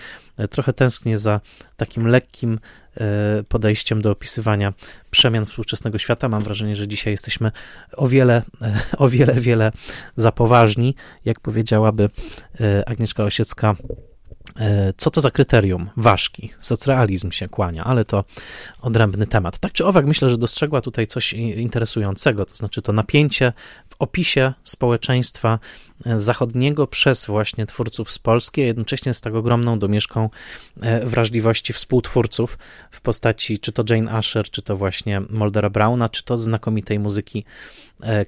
trochę tęsknię za takim lekkim y, podejściem do opisywania przemian współczesnego świata. Mam wrażenie, że dzisiaj jesteśmy o wiele, o wiele, wiele za poważni, jak powiedziałaby Agnieszka Osiecka co to za kryterium? Ważki. Socrealizm się kłania, ale to odrębny temat. Tak czy owak, myślę, że dostrzegła tutaj coś interesującego, to znaczy to napięcie opisie społeczeństwa e, zachodniego przez właśnie twórców z Polski, a jednocześnie z tak ogromną domieszką e, wrażliwości współtwórców w postaci czy to Jane Asher, czy to właśnie Moldera Browna, czy to znakomitej muzyki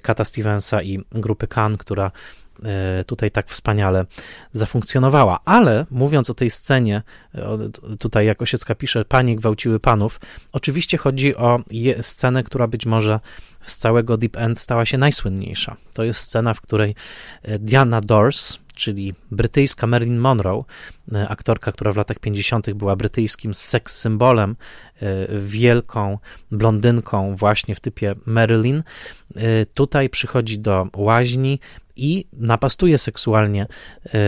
Kata Stevensa i grupy Kan, która E, tutaj tak wspaniale zafunkcjonowała. Ale mówiąc o tej scenie, tutaj jak Osiecka pisze, panie gwałciły panów, oczywiście chodzi o scenę, która być może z całego Deep End stała się najsłynniejsza. To jest scena, w której e, Diana Dors, czyli brytyjska Marilyn Monroe, e, aktorka, która w latach 50. była brytyjskim seks symbolem, wielką blondynką właśnie w typie Marilyn, tutaj przychodzi do łaźni, i napastuje seksualnie e,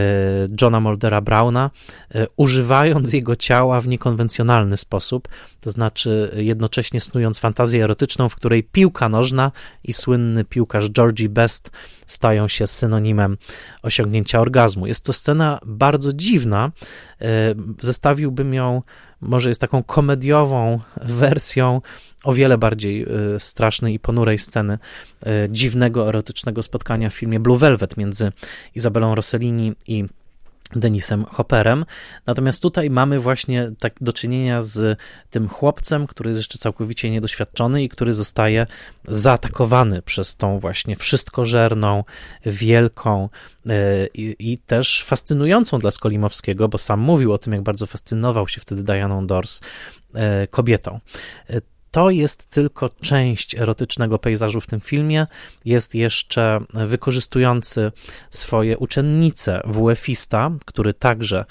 Johna Moldera Browna, e, używając jego ciała w niekonwencjonalny sposób, to znaczy jednocześnie snując fantazję erotyczną, w której piłka nożna i słynny piłkarz Georgie Best stają się synonimem osiągnięcia orgazmu. Jest to scena bardzo dziwna. E, zestawiłbym ją może jest taką komediową wersją o wiele bardziej y, strasznej i ponurej sceny y, dziwnego, erotycznego spotkania w filmie Blue Velvet między Izabelą Rossellini i Denisem Hopperem. Natomiast tutaj mamy właśnie tak do czynienia z tym chłopcem, który jest jeszcze całkowicie niedoświadczony i który zostaje zaatakowany przez tą właśnie wszystkożerną, wielką e, i, i też fascynującą dla Skolimowskiego, bo sam mówił o tym, jak bardzo fascynował się wtedy Dianą Dors e, kobietą. E, to jest tylko część erotycznego pejzażu w tym filmie. Jest jeszcze wykorzystujący swoje uczennice WF-ista, który także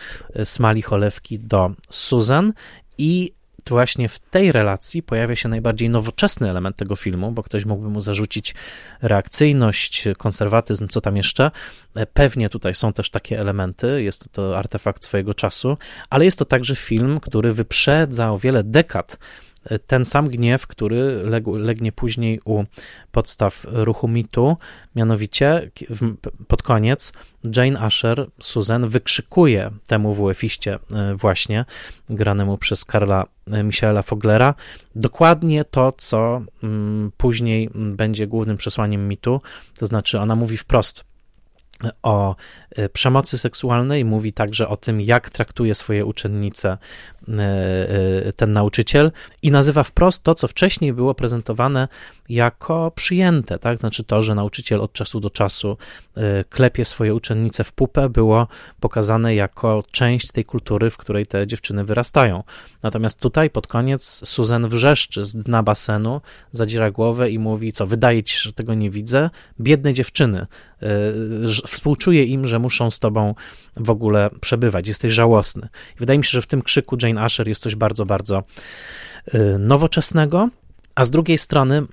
smali cholewki do Susan i właśnie w tej relacji pojawia się najbardziej nowoczesny element tego filmu, bo ktoś mógłby mu zarzucić reakcyjność, konserwatyzm, co tam jeszcze. Pewnie tutaj są też takie elementy, jest to artefakt swojego czasu, ale jest to także film, który wyprzedza o wiele dekad ten sam gniew, który legł, legnie później u podstaw ruchu mitu, mianowicie pod koniec Jane Asher, Susan, wykrzykuje temu WF-iście e, właśnie, granemu przez Karla e, Michaela Foglera, dokładnie to, co mm, później będzie głównym przesłaniem mitu, to znaczy ona mówi wprost, o e, przemocy seksualnej, mówi także o tym, jak traktuje swoje uczennice ten nauczyciel i nazywa wprost to, co wcześniej było prezentowane jako przyjęte, tak? Znaczy to, że nauczyciel od czasu do czasu klepie swoje uczennice w pupę, było pokazane jako część tej kultury, w której te dziewczyny wyrastają. Natomiast tutaj pod koniec Susan wrzeszczy z dna basenu, zadziera głowę i mówi, co wydaje ci się, że tego nie widzę, biedne dziewczyny, współczuję im, że muszą z tobą w ogóle przebywać. Jesteś żałosny. I wydaje mi się, że w tym krzyku Jane Asher jest coś bardzo, bardzo y, nowoczesnego. A z drugiej strony, y,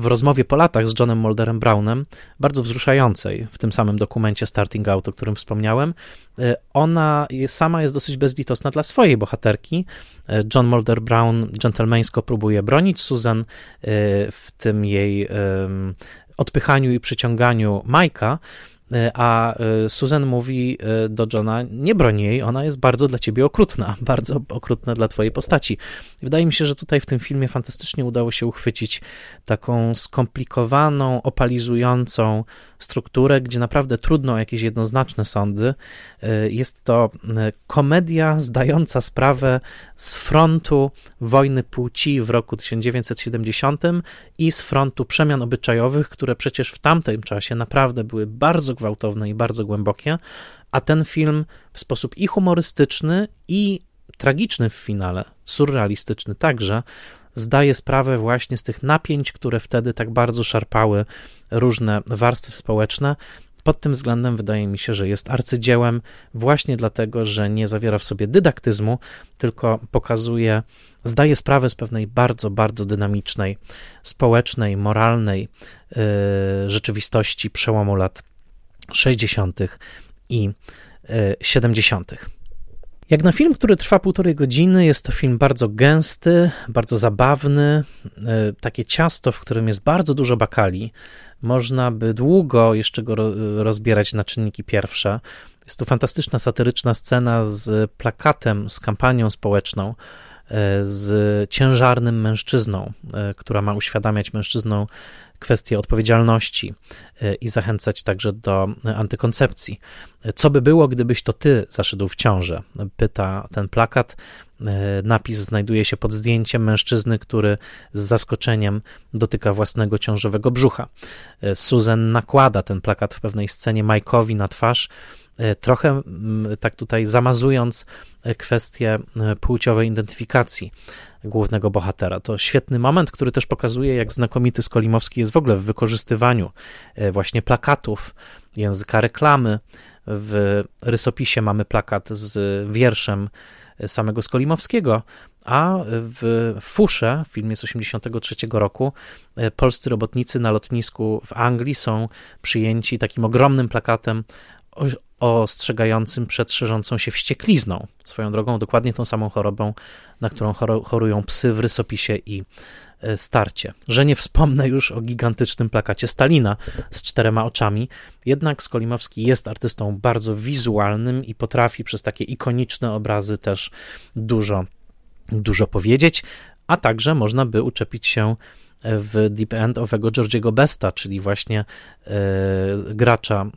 w rozmowie po latach z Johnem Molderem Brownem, bardzo wzruszającej w tym samym dokumencie Starting Out, o którym wspomniałem, y, ona sama jest dosyć bezlitosna dla swojej bohaterki. John Molder Brown dżentelmeńsko próbuje bronić Susan w tym jej odpychaniu i przyciąganiu Majka, a e, Susan mówi e, do Johna, nie broń jej, ona jest bardzo dla ciebie okrutna, bardzo okrutna dla twojej postaci. wydaje mi się, że tutaj w tym filmie fantastycznie udało się uchwycić taką skomplikowaną, opalizującą strukturę, gdzie naprawdę trudno jakieś jednoznaczne sądy. Jest to komedia zdająca sprawę z frontu wojny płci w roku 1970 i z frontu przemian obyczajowych, które przecież w tamtym czasie naprawdę były bardzo gwałtowne i bardzo głębokie, a ten film w sposób i humorystyczny, i tragiczny w finale, surrealistyczny także, zdaje sprawę właśnie z tych napięć, które wtedy tak bardzo szarpały różne warstwy społeczne. Pod tym względem wydaje mi się, że jest arcydziełem właśnie dlatego, że nie zawiera w sobie dydaktyzmu, tylko pokazuje, zdaje sprawę z pewnej bardzo, bardzo dynamicznej, społecznej, moralnej yy, rzeczywistości przełomu lat 60. i 70. E, Jak na film, który trwa półtorej godziny, jest to film bardzo gęsty, bardzo zabawny, e, takie ciasto, w którym jest bardzo dużo bakali. Można by długo jeszcze go rozbierać na czynniki pierwsze. Jest to fantastyczna, satyryczna scena z plakatem, z kampanią społeczną, e, z ciężarnym mężczyzną, która ma uświadamiać mężczyznom kwestię odpowiedzialności e, i zachęcać także do antykoncepcji. Co by było, gdybyś to ty zaszedł w ciążę? Pyta ten plakat. E, napis znajduje się pod zdjęciem mężczyzny, który z zaskoczeniem dotyka własnego ciążowego brzucha. Susan nakłada ten plakat w pewnej scenie Mike'owi na twarz, trochę tak tutaj zamazując kwestię płciowej identyfikacji głównego bohatera. To świetny moment, który też pokazuje, jak znakomity Skolimowski jest w ogóle w wykorzystywaniu e, właśnie plakatów, języka reklamy. W rysopisie mamy plakat z wierszem samego Skolimowskiego, a w Fusze, filmie z 1983 roku, e, polscy robotnicy na lotnisku w Anglii są przyjęci takim ogromnym plakatem ostrzegającym przed szerzącą się wścieklizną. Swoją drogą, dokładnie tą samą chorobą, na którą chorują psy w rysopisie i e, starcie. Że nie wspomnę już o gigantycznym plakacie Stalina z czterema oczami, jednak Skolimowski jest artystą bardzo wizualnym i potrafi przez takie ikoniczne obrazy też dużo, dużo powiedzieć, a także można by uczepić się w Deep End owego Georgiego Besta, czyli właśnie e, gracza e,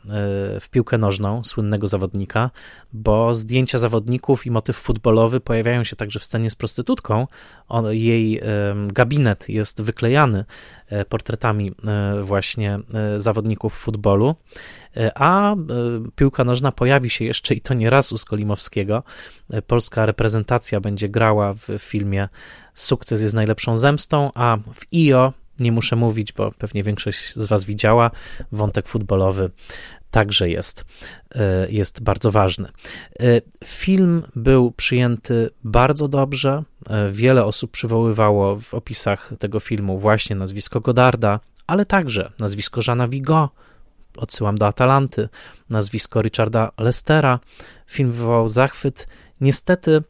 w piłkę nożną, słynnego zawodnika, bo zdjęcia zawodników i motyw futbolowy pojawiają się także w scenie z prostytutką. On, jej gabinet jest wyklejany e, portretami e, właśnie e, zawodników futbolu, a piłka nożna pojawi się jeszcze i to nie raz u Skolimowskiego. Polska reprezentacja będzie grała w filmie Sukces jest najlepszą zemstą, a w IO nie muszę mówić, bo pewnie większość z Was widziała, wątek futbolowy także jest, e, jest bardzo ważny. E, film był przyjęty bardzo dobrze. E, wiele osób przywoływało w opisach tego filmu właśnie nazwisko Godarda, ale także nazwisko Żana Vigo, odsyłam do Atalanty, nazwisko Richarda Lestera. Film wywołał zachwyt. Niestety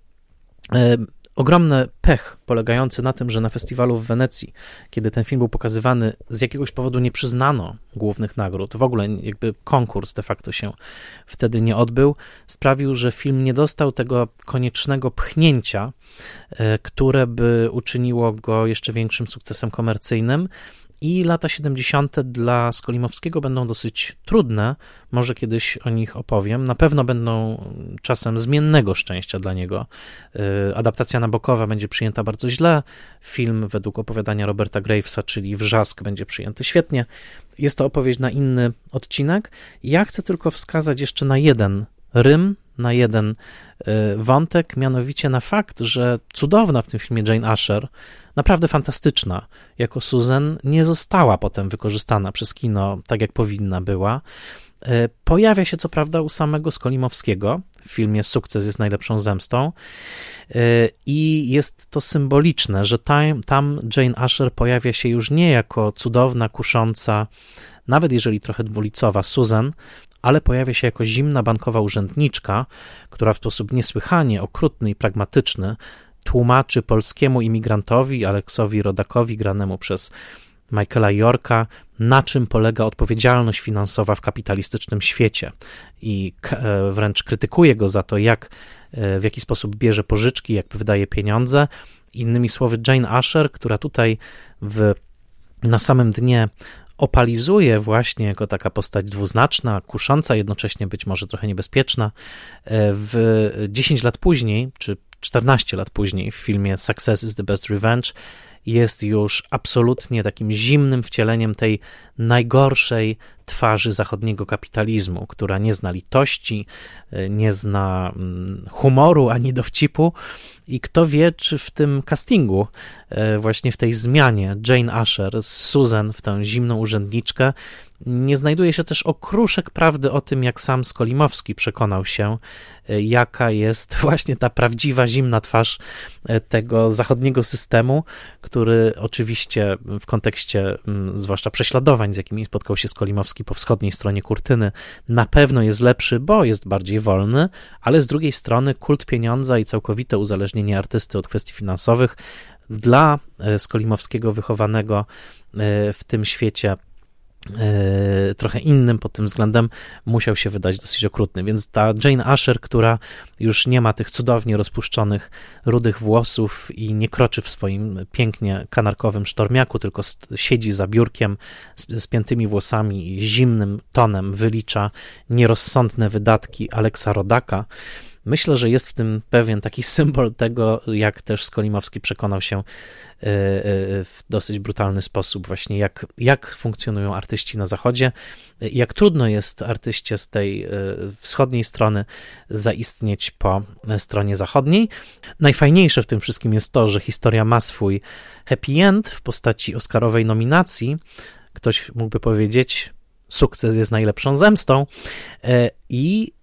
ogromny pech polegający na tym, że na festiwalu w Wenecji, kiedy ten film był pokazywany, z jakiegoś powodu nie przyznano głównych nagród, w ogóle jakby konkurs de facto się wtedy nie odbył, sprawił, że film nie dostał tego koniecznego pchnięcia, e, które by uczyniło go jeszcze większym sukcesem komercyjnym. I lata 70. dla Skolimowskiego będą dosyć trudne. Może kiedyś o nich opowiem. Na pewno będą czasem zmiennego szczęścia dla niego. Y, adaptacja nabokowa będzie przyjęta bardzo źle. Film według opowiadania Roberta Gravesa, czyli Wrzask, będzie przyjęty świetnie. Jest to opowieść na inny odcinek. Ja chcę tylko wskazać jeszcze na jeden rym, na jeden y, wątek, mianowicie na fakt, że cudowna w tym filmie Jane Asher, naprawdę fantastyczna jako Susan, nie została potem wykorzystana przez kino tak, jak powinna była. Y, pojawia się co prawda u samego Skolimowskiego w filmie Sukces jest najlepszą zemstą y, i jest to symboliczne, że tam, tam Jane Asher pojawia się już nie jako cudowna, kusząca, nawet jeżeli trochę dwulicowa Susan, ale pojawia się jako zimna bankowa urzędniczka, która w sposób niesłychanie okrutny i pragmatyczny tłumaczy polskiemu imigrantowi, Aleksowi Rodakowi, granemu przez Michaela Yorka, na czym polega odpowiedzialność finansowa w kapitalistycznym świecie i e, wręcz krytykuje go za to, jak, e, w jaki sposób bierze pożyczki, jak wydaje pieniądze. Innymi słowy, Jane Asher, która tutaj w, na samym dnie opalizuje właśnie jako taka postać dwuznaczna, kusząca, jednocześnie być może trochę niebezpieczna. E, w 10 lat później, czy 14 lat później, w filmie Success is the Best Revenge, jest już absolutnie takim zimnym wcieleniem tej najgorszej twarzy zachodniego kapitalizmu, która nie zna litości, e, nie zna mm, humoru ani dowcipu. I kto wie, czy w tym castingu, e, właśnie w tej zmianie Jane Asher z Susan w tę zimną urzędniczkę, nie znajduje się też okruszek prawdy o tym, jak sam Skolimowski przekonał się, e, jaka jest właśnie ta prawdziwa, zimna twarz tego zachodniego systemu, który oczywiście w kontekście mm, zwłaszcza prześladowań, z jakimi spotkał się Skolimowski po wschodniej stronie kurtyny, na pewno jest lepszy, bo jest bardziej wolny, ale z drugiej strony kult pieniądza i całkowite uzależnienie artysty od kwestii finansowych dla e, Skolimowskiego wychowanego w tym świecie E, trochę innym pod tym względem musiał się wydać dosyć okrutny. Więc ta Jane Asher, która już nie ma tych cudownie rozpuszczonych rudych włosów i nie kroczy w swoim pięknie kanarkowym sztormiaku, tylko siedzi za biurkiem z spiętymi włosami i zimnym tonem wylicza nierozsądne wydatki Aleksa Rodaka, Myślę, że jest w tym pewien taki symbol tego, jak też Skolimowski przekonał się e, e, w dosyć brutalny sposób, właśnie jak, jak funkcjonują artyści na Zachodzie, jak trudno jest artyście z tej wschodniej strony zaistnieć po stronie zachodniej. Najfajniejsze w tym wszystkim jest to, że historia ma swój happy end w postaci Oscarowej nominacji. Ktoś mógłby powiedzieć, sukces jest najlepszą zemstą. I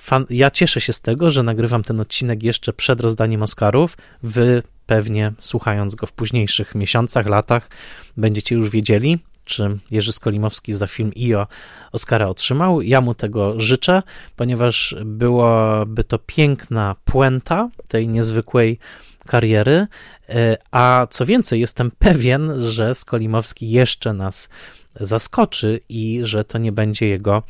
fan, ja cieszę się z tego, że nagrywam ten odcinek jeszcze przed rozdaniem Oscarów. Wy pewnie słuchając go w późniejszych miesiącach, latach, będziecie już wiedzieli, czy Jerzy Skolimowski za film IO Oscara otrzymał. Ja mu tego życzę, ponieważ byłaby to piękna puenta tej niezwykłej kariery, e, a co więcej, jestem pewien, że Skolimowski jeszcze nas zaskoczy i że to nie będzie jego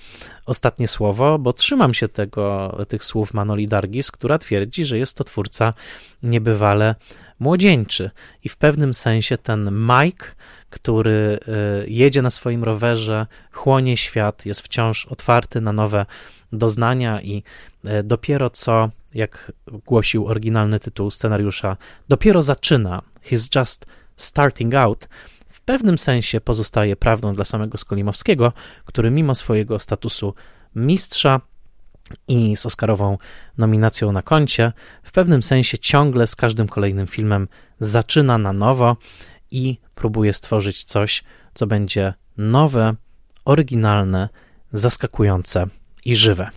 ostatnie słowo, bo trzymam się tego, tych słów Manoli Dargis, która twierdzi, że jest to twórca niebywale młodzieńczy. I w pewnym sensie ten Mike, który y, jedzie na swoim rowerze, chłonie świat, jest wciąż otwarty na nowe doznania i y, dopiero co, jak głosił oryginalny tytuł scenariusza, dopiero zaczyna, he's just starting out, pewnym sensie pozostaje prawdą dla samego Skolimowskiego, który mimo swojego statusu mistrza i z Oscarową nominacją na koncie, w pewnym sensie ciągle z każdym kolejnym filmem zaczyna na nowo i próbuje stworzyć coś, co będzie nowe, oryginalne, zaskakujące i żywe.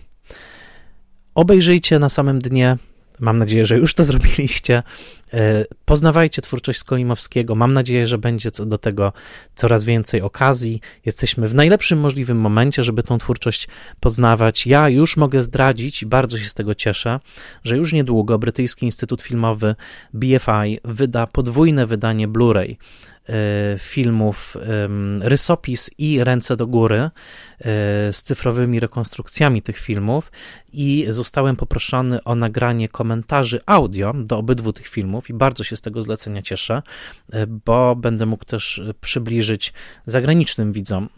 Obejrzyjcie na samym dnie Mam nadzieję, że już to zrobiliście. E, poznawajcie twórczość Skolimowskiego. Mam nadzieję, że będzie co do tego coraz więcej okazji. Jesteśmy w najlepszym możliwym momencie, żeby tą twórczość poznawać. Ja już mogę zdradzić, i bardzo się z tego cieszę, że już niedługo Brytyjski Instytut Filmowy BFI wyda podwójne wydanie Blu-ray filmów Rysopis i Ręce do góry e, z cyfrowymi rekonstrukcjami tych filmów. I zostałem poproszony o nagranie komentarzy audio do obydwu tych filmów i bardzo się z tego zlecenia cieszę, e, bo będę mógł też przybliżyć zagranicznym widzom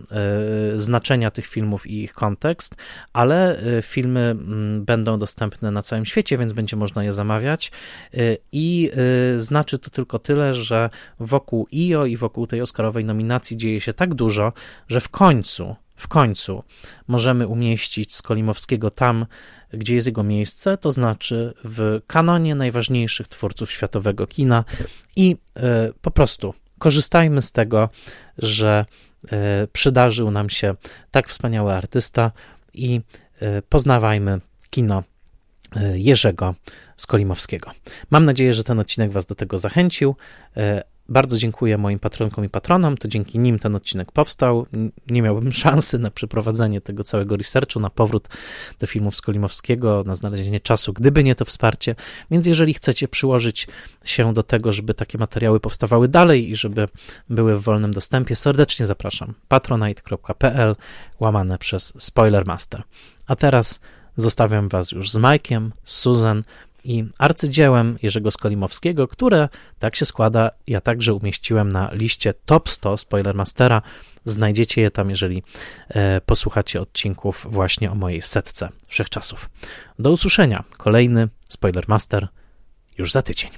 znaczenia tych filmów i ich kontekst, ale filmy będą dostępne na całym świecie, więc będzie można je zamawiać i znaczy to tylko tyle, że wokół I wokół tej Oscarowej nominacji dzieje się tak dużo, że w końcu, w końcu możemy umieścić Skolimowskiego tam, gdzie jest jego miejsce, to znaczy w kanonie najważniejszych twórców światowego kina i e, po prostu korzystajmy z tego, że e, przydarzył nam się tak wspaniały artysta i e, poznawajmy kino Jerzego Skolimowskiego. Mam nadzieję, że ten odcinek Was do tego zachęcił. Bardzo dziękuję moim patronkom i patronom, to dzięki nim ten odcinek powstał. Nie miałbym szansy na przeprowadzenie tego całego researchu, na powrót do filmów Skolimowskiego, na znalezienie czasu, gdyby nie to wsparcie. Więc jeżeli chcecie przyłożyć się do tego, żeby takie materiały powstawały dalej i żeby były w wolnym dostępie, serdecznie zapraszam. patronite.pl łamane przez Spoilermaster. A teraz zostawiam Was już z Mike'iem, z Susan i arcydziełem Jerzego Skolimowskiego, które, tak się składa, ja także umieściłem na liście top 100 Spoilermastera. Znajdziecie je tam, jeżeli e, posłuchacie odcinków właśnie o mojej setce wszechczasów. Do usłyszenia. Kolejny Spoilermaster już za tydzień.